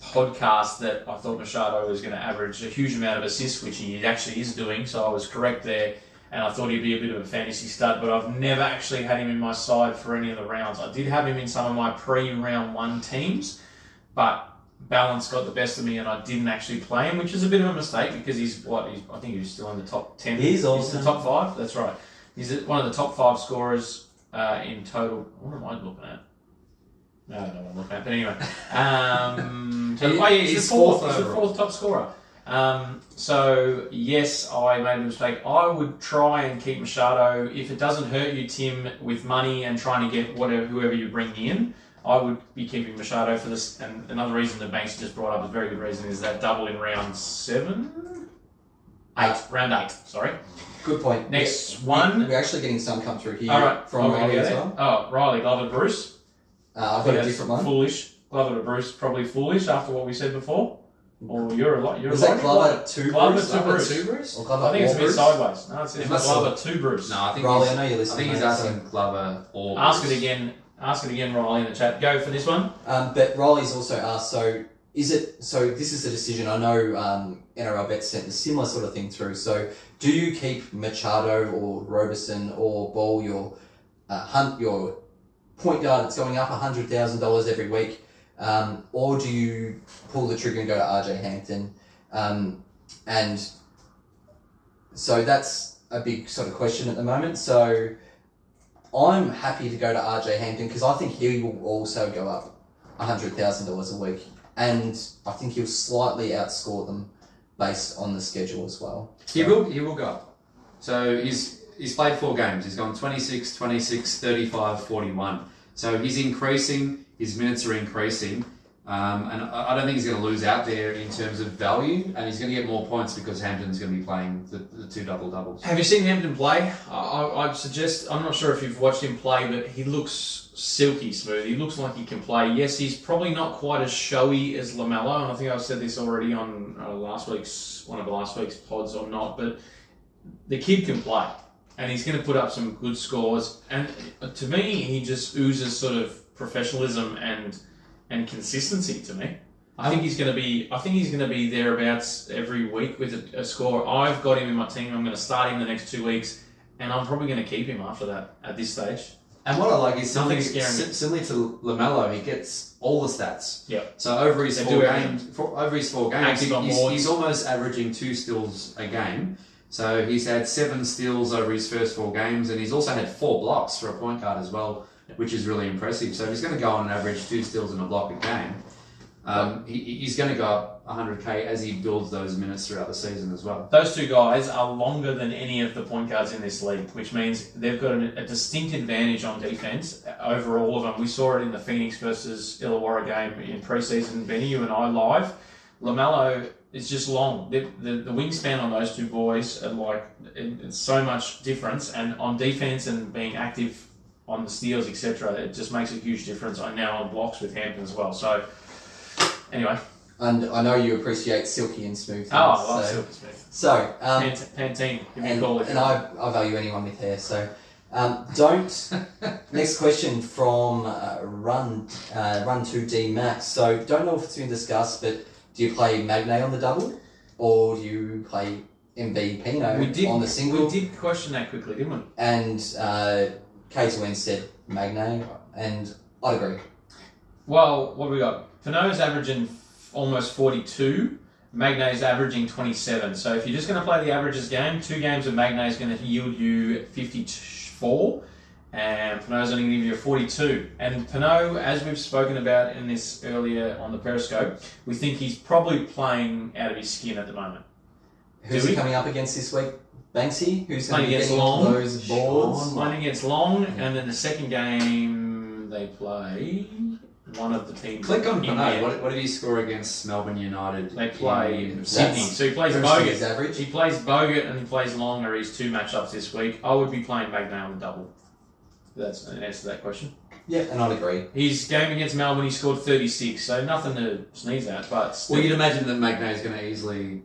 podcast that I thought Machado was going to average a huge amount of assists, which he actually is doing. So I was correct there, and I thought he'd be a bit of a fantasy stud. But I've never actually had him in my side for any of the rounds. I did have him in some of my pre-round one teams, but balance got the best of me, and I didn't actually play him, which is a bit of a mistake because he's what he's, I think he's still in the top ten. He's the awesome. top five. That's right. He's one of the top five scorers uh, in total. What am I looking at? No, I don't know what I'm looking at. But anyway, um, so, oh, yeah, he's, the fourth. he's the fourth top scorer. Um, so yes, I made a mistake. I would try and keep Machado if it doesn't hurt you, Tim, with money and trying to get whatever whoever you bring in. I would be keeping Machado for this. And another reason that Banks just brought up, a very good reason, is that double in round seven, eight, round eight. Sorry. Good point. Next We- one. We're actually getting some come through here All right, from oh, Riley as well. Oh, Riley, Glover, Bruce. Uh, I've think got a different one. Foolish. Glover to Bruce, probably foolish after what we said before. Or you're a lot. You're Was a that lot. Glover to Glover Bruce? to Glover Bruce. to Bruce? Or Glover I think it's a bit Bruce? sideways. No, it's, it's must Glover to Bruce. No, I think Riley, he's, I know you're listening. I think he's mate, asking Glover or Ask Bruce. it again. Ask it again, Riley, in the chat. Go for this one. Um, but Riley's also asked, so is it, so this is a decision, I know um, NRL Bet sent a similar sort of thing through, so do you keep Machado or Roberson or Ball your, uh, hunt, your point guard that's going up $100,000 every week, um, or do you pull the trigger and go to RJ Hampton? Um, and so that's a big sort of question at the moment. So I'm happy to go to RJ Hampton because I think he will also go up $100,000 a week. And I think he'll slightly outscore them based on the schedule as well. He will, he will go up. So he's he's played four games. He's gone 26, 26, 35, 41. So he's increasing. His minutes are increasing. Um, and I don't think he's going to lose out there in terms of value. And he's going to get more points because Hampton's going to be playing the, the two double doubles. Have you seen Hampton play? I, I'd suggest. I'm not sure if you've watched him play, but he looks silky smooth. He looks like he can play. Yes, he's probably not quite as showy as Lamelo, and I think I've said this already on uh, last week's one of last week's pods or not. But the kid can play, and he's going to put up some good scores. And to me, he just oozes sort of professionalism and and consistency to me. I um, think he's going to be. I think he's going to be thereabouts every week with a, a score. I've got him in my team. I'm going to start him the next two weeks, and I'm probably going to keep him after that. At this stage, And what I like is Nothing similarly, scaring me. similarly to Lamelo, he gets all the stats. Yeah. So over his They four games, over his four games, he- he's, he's almost averaging two steals a game. So he's had seven steals over his first four games, and he's also had four blocks for a point guard as well, which is really impressive. So he's going to go on average two steals and a block a game, um, he, he's going to go up 100k as he builds those minutes throughout the season as well. those two guys are longer than any of the point guards in this league, which means they've got a, a distinct advantage on defense over all of them. We saw it in the Phoenix versus Illawarra game in preseason. Benny, you and I live. Lamelo is just long. The, the, the wingspan on those two boys are like it, it's so much difference, and on defense and being active on the steals, etc., it just makes a huge difference. I now on blocks with Hampton as well. So anyway, And I know you appreciate silky and smooth things. oh, I love so, Silver Smith. so um, Pant- Pantene, give me a and, call if and you I, I value anyone with hair. So um, don't. next question from uh, Run uh, Run Two D Max. So don't know if it's been discussed, but do you play Magnay on the double, or do you play MB Pineau We did, on the single? we did question that quickly, didn't we? And uh, K2N said Magnay, and I'd agree. Well, what have we got? Pineau's averaging f- almost 42. Magnay's averaging 27. So if you're just going to play the averages game, two games of Magnay is going to yield you 54. And Pineau's only going to give you a 42. And Pineau, as we've spoken about in this earlier on the Periscope, we think he's probably playing out of his skin at the moment. Who's Do he we? coming up against this week? Banksy, who's going Playing to be against getting Long. those boards? Playing against Long, and then the second game they play one of the teams. Click on in Pineau. there. What, what did he score against Melbourne United? They play in- Sydney, so he plays First year's Bogut. average. He plays Bogut and he plays Long are his two matchups this week. I would be playing Magnay on the double. That's an answer to that question. Yeah, and I'd agree. His game against Melbourne, he scored 36, so nothing to sneeze at. But still, Well, you'd imagine that Magnay is going to easily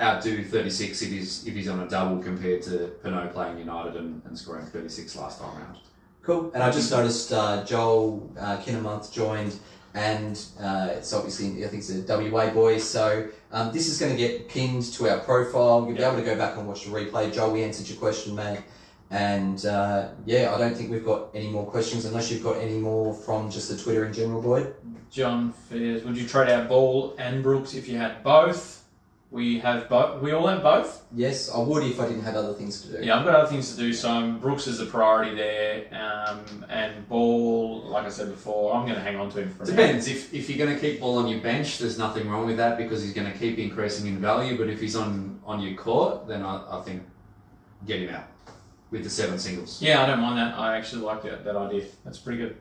outdo 36 if he's if he's on a double compared to Pineau playing United and, and scoring 36 last time round. Cool. And I just noticed uh, Joel uh, Kinnamonth joined, and uh, it's obviously I think it's a WA boy. So um, this is going to get pinned to our profile. You'll Yeah. be able to go back and watch the replay. Joel, we answered your question, mate. And uh, yeah, I don't think we've got any more questions unless you've got any more from just the Twitter in general, Boyd. John Fairs, would you trade out Ball and Brooks if you had both? We have both. We all have both. Yes, I would if I didn't have other things to do. Yeah, I've got other things to do. So um, Brooks is the priority there, um, and Ball, like I said before, I'm going to hang on to him for now. Depends. If, if you're going to keep Ball on your bench, there's nothing wrong with that because he's going to keep increasing in value. But if he's on, on your court, then I, I think get him out with the seven singles. Yeah, I don't mind that. I actually like that, that idea. That's pretty good.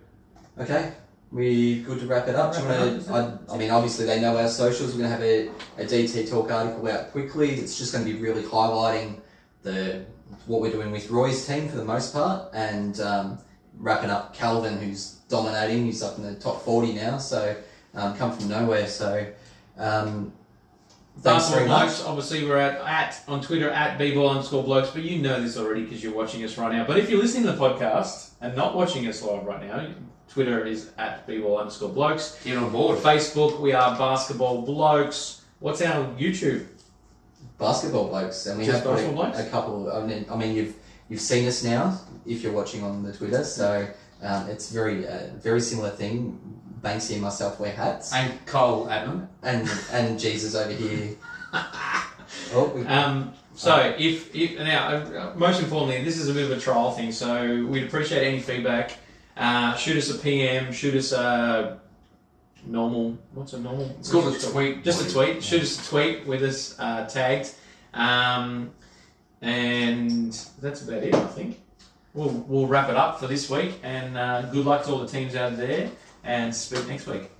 Okay, we good to wrap it up. Wrap it wanna, I, I mean, obviously they know our socials. We're going to have a, a DT talk article out quickly. It's just going to be really highlighting the what we're doing with Roy's team for the most part, and um, wrapping up Calvin, who's dominating. He's up in the top forty now, so um, come from nowhere. So um, thanks Basketball very much. blokes, obviously we're at, at on Twitter at bball underscore blokes, but you know this already because you're watching us right now. But if you're listening to the podcast and not watching us live right now, Twitter is at bball underscore blokes. Get on board. Facebook, we are basketball blokes. What's our YouTube? basketball blokes, and we Just have got basketball a, blokes? a couple. I mean, I mean, you've you've seen us now if you're watching on the Twitter, so um, it's very uh, very similar thing. Banksy and myself wear hats, And Cole Adam. and and Jesus over here. Oh, we, Um, so if, if now, uh, most importantly, this is a bit of a trial thing, so we'd appreciate any feedback. Uh, shoot us a PM, shoot us a normal. What's a normal? It's called a tweet. Just a tweet. Shoot us a tweet with us uh, tagged, um, and that's about it. I think we'll we'll wrap it up for this week. And uh, good luck to all the teams out there. And speak next week.